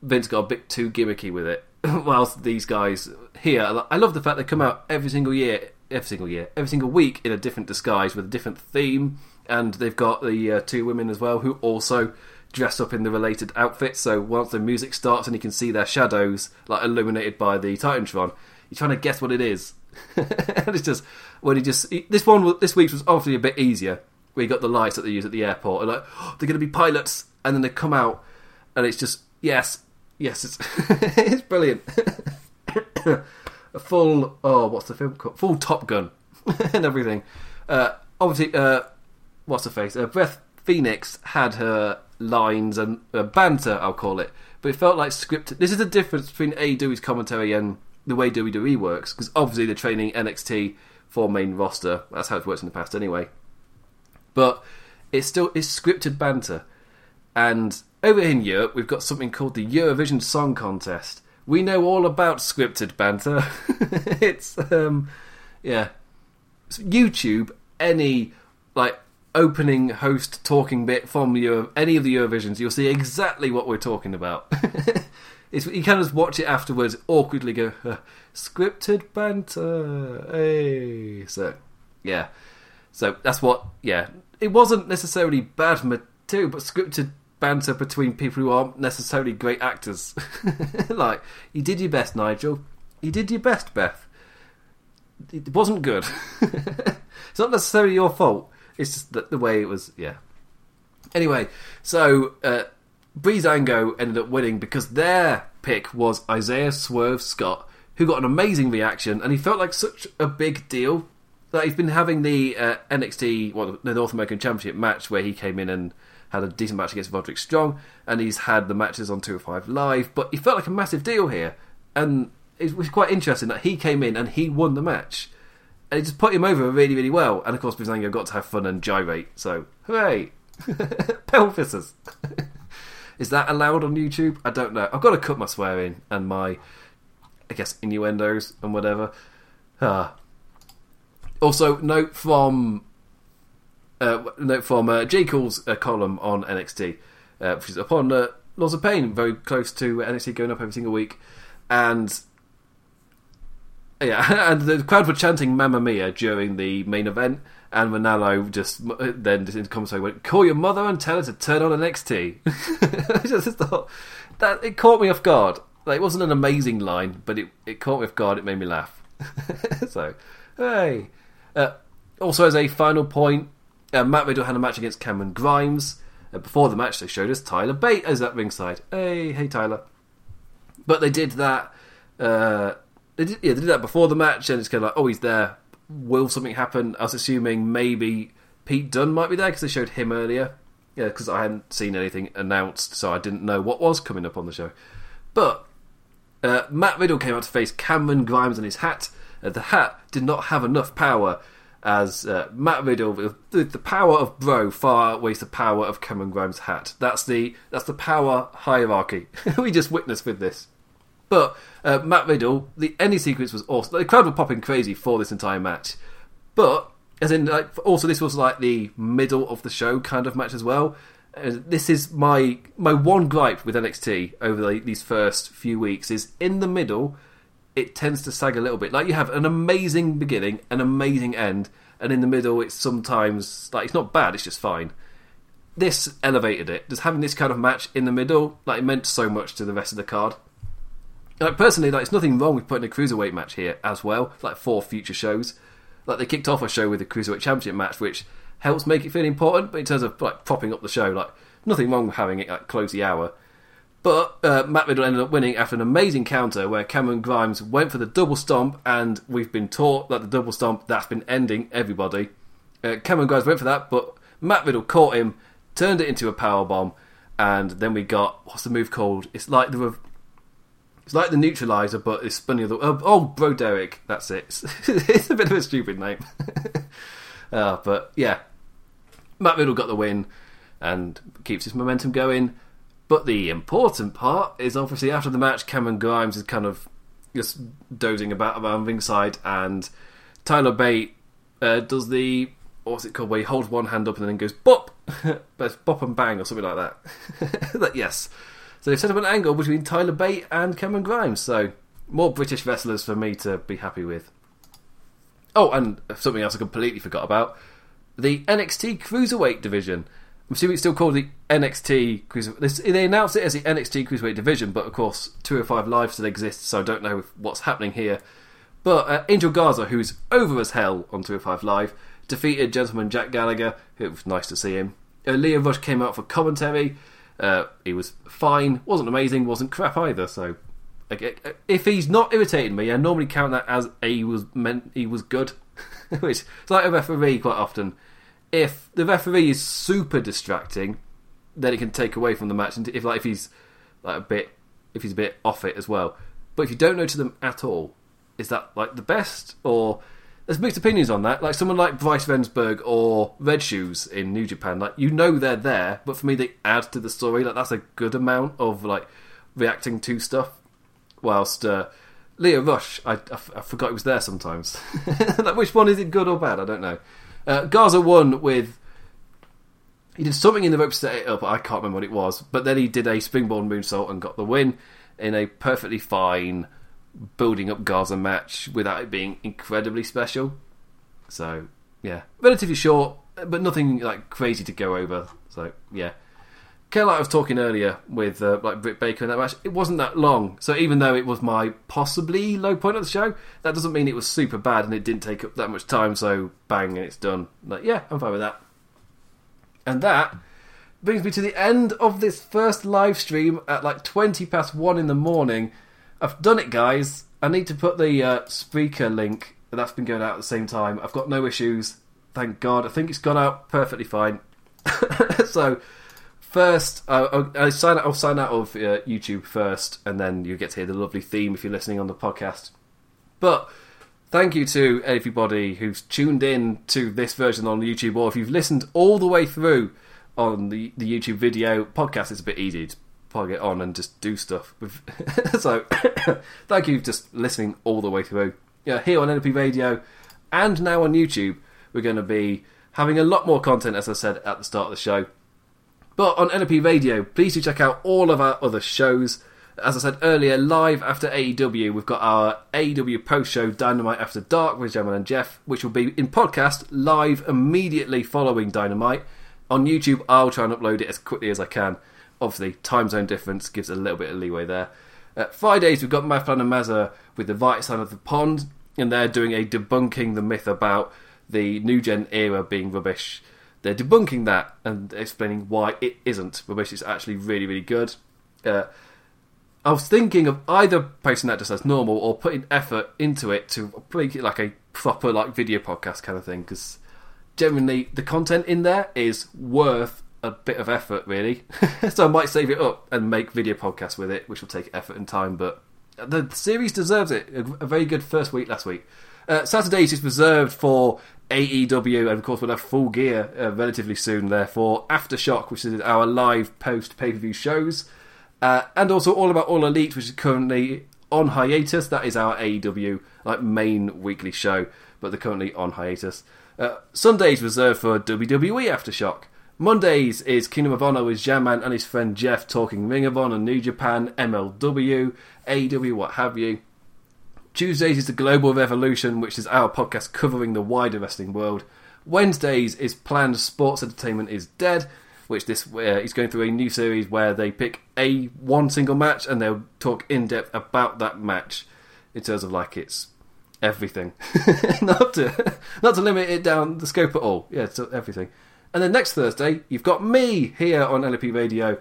Vince got a bit too gimmicky with it. *laughs* Whilst these guys here, I love the fact they come out every single year, every single year, every single week in a different disguise with a different theme, and they've got the uh, two women as well who also dress up in the related outfits. So once the music starts and you can see their shadows like illuminated by the Titantron, you're trying to guess what it is. and *laughs* it's just when he just this one this week's was obviously a bit easier. We got the lights that they use at the airport, and like oh, they're going to be pilots, and then they come out, and it's just yes, yes, it's *laughs* it's brilliant. *coughs* a full oh, what's the film called? Full Top Gun *laughs* and everything. Uh, obviously, uh, what's the face? Uh, Beth Phoenix had her lines and uh, banter, I'll call it, but it felt like scripted. This is the difference between AEW's commentary and the way WWE works, because obviously they're training NXT for main roster. That's how it's worked in the past, anyway. But it's still it's scripted banter, and over in Europe we've got something called the Eurovision Song Contest. We know all about scripted banter. *laughs* it's um, yeah, YouTube. Any like opening host talking bit from Euro- any of the Eurovisions, you'll see exactly what we're talking about. *laughs* it's, you can just watch it afterwards, awkwardly go, scripted banter. Hey. So, yeah. So that's what, yeah. It wasn't necessarily bad material, but scripted banter between people who aren't necessarily great actors. *laughs* like, you did your best, Nigel. You did your best, Beth. It wasn't good. *laughs* it's not necessarily your fault it's just the, the way it was. Yeah. Anyway, so uh, Breezango ended up winning because their pick was Isaiah Swerve Scott, who got an amazing reaction, and he felt like such a big deal that he's been having the uh, NXT, well, the North American Championship match where he came in and had a decent match against Roderick Strong, and he's had the matches on 205 Live, but he felt like a massive deal here, and it was quite interesting that he came in and he won the match and it just put him over really, really well. And of course, Breezango got to have fun and gyrate. So, hooray! *laughs* Pelvises. Is that allowed on YouTube? I don't know. I've got to cut my swearing and my, I guess, innuendos and whatever. Ah. Also, note from uh, note from uh, J. Cool's uh, column on NXT, uh, which is upon uh, Lords of Pain, very close to NXT going up every single week, and yeah, *laughs* and the crowd were chanting "Mamma Mia" during the main event, and Ranallo just then just in commentary went, "Call your mother and tell her to turn on NXT." *laughs* I just thought that it caught me off guard. Like, it wasn't an amazing line, but it, it caught me off guard. It made me laugh. *laughs* so, hey. Uh, also, as a final point, uh, Matt Riddle had a match against Cameron Grimes. Uh, before the match, they showed us Tyler Bate as at ringside. Hey, hey, Tyler. But they did that. Uh, they did, yeah, they did that before the match, and it's kind of like, oh, he's there. Will something happen? I was assuming maybe Pete Dunne might be there because they showed him earlier. Yeah, because I hadn't seen anything announced, so I didn't know what was coming up on the show. But uh, Matt Riddle came out to face Cameron Grimes in his hat. Uh, the hat did not have enough power, as uh, Matt Riddle, the, the, power of Bro far outweighs the power of Cameron Grimes' hat. That's the that's the power hierarchy *laughs* we just witnessed with this. But uh, Matt Riddle, the ending sequence was awesome. The crowd were popping crazy for this entire match. But as in, like, also this was like the middle of the show kind of match as well. Uh, this is my my one gripe with NXT over the, these first few weeks is in the middle, it tends to sag a little bit. Like you have an amazing beginning, an amazing end, and in the middle, it's sometimes like it's not bad, it's just fine. This elevated it. Just having this kind of match in the middle, like it meant so much to the rest of the card. Like personally, like it's nothing wrong with putting a cruiserweight match here as well, like for future shows. Like they kicked off a show with a cruiserweight championship match, which helps make it feel important. But in terms of like propping up the show, like nothing wrong with having it like close the hour. But uh, Matt Riddle ended up winning after an amazing counter where Cameron Grimes went for the double stomp, and we've been taught that the double stomp that's been ending everybody. Uh, Cameron Grimes went for that, but Matt Riddle caught him, turned it into a power bomb, and then we got what's the move called? It's like the It's like the neutralizer, but it's other. Oh, oh Bro Derek, that's it. *laughs* it's a bit of a stupid name. *laughs* uh, but yeah, Matt Riddle got the win and keeps his momentum going. But the important part is obviously after the match, Cameron Grimes is kind of just dozing about around ringside, and Tyler Bate uh, does the what's it called where he holds one hand up and then goes bop, *laughs* but bop and bang or something like that yes. So they've set up an angle between Tyler Bate and Cameron Grimes. So more British wrestlers for me to be happy with. Oh, and something else I completely forgot about: the NXT Cruiserweight division. I'm assuming it's still called the NXT Cruiserweight. They announced it as the NXT Cruiserweight division, but of course 205 Live still exists, so I don't know what's happening here. But uh, Angel Garza, who's over as hell on 205 Live, defeated Gentleman Jack Gallagher. It was nice to see him. Uh, Lio Rush came out for commentary. Uh, he was fine, wasn't amazing, wasn't crap either. So, if he's not irritating me, I normally count that as he was meant he was good, *laughs* which is like a referee quite often if the referee is super distracting, then it can take away from the match. And if like if he's like a bit, if he's a bit off it as well. But if you don't notice them at all, is that like the best or? There's mixed opinions on that. Like someone like Bryce Remsburg or Red Shoes in New Japan, like you know they're there, but for me they add to the story. Like that's a good amount of like reacting to stuff. Whilst uh, Lio Rush, I, I, I forgot he was there sometimes. *laughs* like which one is it good or bad? I don't know. Uh, Garza won with. He did something in the ropes to set it up, I can't remember what it was. But then he did a springboard moonsault and got the win in a perfectly fine building up Garza match without it being incredibly special. So, yeah. Relatively short, but nothing like crazy to go over. So, yeah. Kind of like I was talking earlier with uh, like Britt Baker in that match, it wasn't that long. So even though it was my possibly low point of the show, that doesn't mean it was super bad and it didn't take up that much time. So bang, and it's done. Like yeah, I'm fine with that. And that brings me to the end of this first live stream at like 20 past one in the morning. I've done it, guys. I need to put the uh, Spreaker link that's been going out at the same time. I've got no issues. Thank God. I think it's gone out perfectly fine. *laughs* so first, uh, I sign out, I'll sign out of uh, YouTube first, and then you get to hear the lovely theme if you're listening on the podcast. But thank you to everybody who's tuned in to this version on YouTube, or if you've listened all the way through on the, the YouTube video podcast, it's a bit easy plug it on and just do stuff. *laughs* So, *coughs* thank you for just listening all the way through. Yeah, here on NLP Radio and now on YouTube, we're going to be having a lot more content, as I said at the start of the show. But on NLP Radio, please do check out all of our other shows. As I said earlier, live after AEW, we've got our AEW post show Dynamite After Dark with Gemma and Jeff, which will be in podcast live immediately following Dynamite. On YouTube, I'll try and upload it as quickly as I can. Obviously, time zone difference gives a little bit of leeway there. Uh, Fridays, we've got Maflan and Mazza with the right side of the pond, and they're doing a debunking the myth about the new gen era being rubbish they're debunking that and explaining why it isn't, which It's actually really, really good. Uh, I was thinking of either posting that just as normal or putting effort into it to make it like a proper like video podcast kind of thing because generally the content in there is worth a bit of effort really *laughs* so i might save it up and make video podcasts with it which will take effort and time but the series deserves it a, very good first week last week uh, saturdays is reserved for AEW, and of course we'll have full gear uh, relatively soon. Therefore, Aftershock, which is our live post pay per view shows, uh, and also All About All Elite, which is currently on hiatus. That is our AEW like main weekly show, but they're currently on hiatus. Uh, Sundays reserved for WWE Aftershock. Mondays is Kingdom of Honor with Jaman and his friend Jeff talking Ring of Honor, New Japan, MLW, AW, what have you. Tuesdays is the Global Revolution, which is our podcast covering the wider wrestling world. Wednesdays is Planned Sports Entertainment is Dead, which this uh, is going through a new series where they pick a one single match and they'll talk in depth about that match in terms of like it's everything, *laughs* not to not to limit it down the scope at all. Yeah, it's everything. And then next Thursday, you've got me here on LP Radio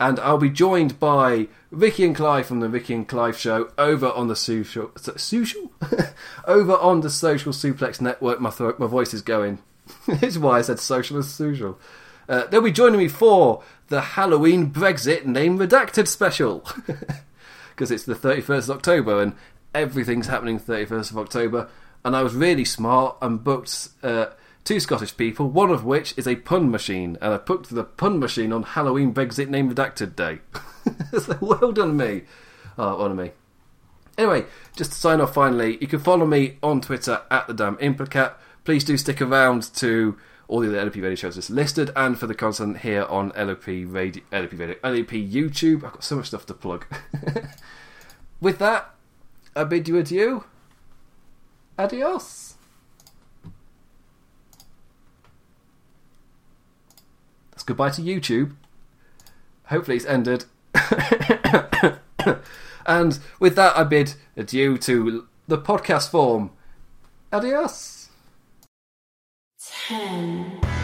and I'll be joined by Ricky and Clive from the Ricky and Clive Show over on the social, social, *laughs* over on the Social Suplex Network. My throat, my voice is going. *laughs* this is why I said social as social. Uh, they'll be joining me for the Halloween Brexit Name Redacted special. *laughs* because it's the 31st of October and everything's happening 31st of October. And I was really smart and booked uh, two Scottish people, one of which is a pun machine, and I booked the pun machine on Halloween Brexit Name Redacted Day. *laughs* well done me. Oh, done me. Anyway, just to sign off finally, you can follow me on Twitter at the damn implicat. Please do stick around to all the other LOP radio shows that's listed and for the content here on LOP radio, LOP radio, LOP YouTube. I've got so much stuff to plug. *laughs* With that, I bid you adieu. Adios. That's goodbye to YouTube. Hopefully it's ended. *coughs* and with that, I bid adieu to the podcast form. Adios. Ten.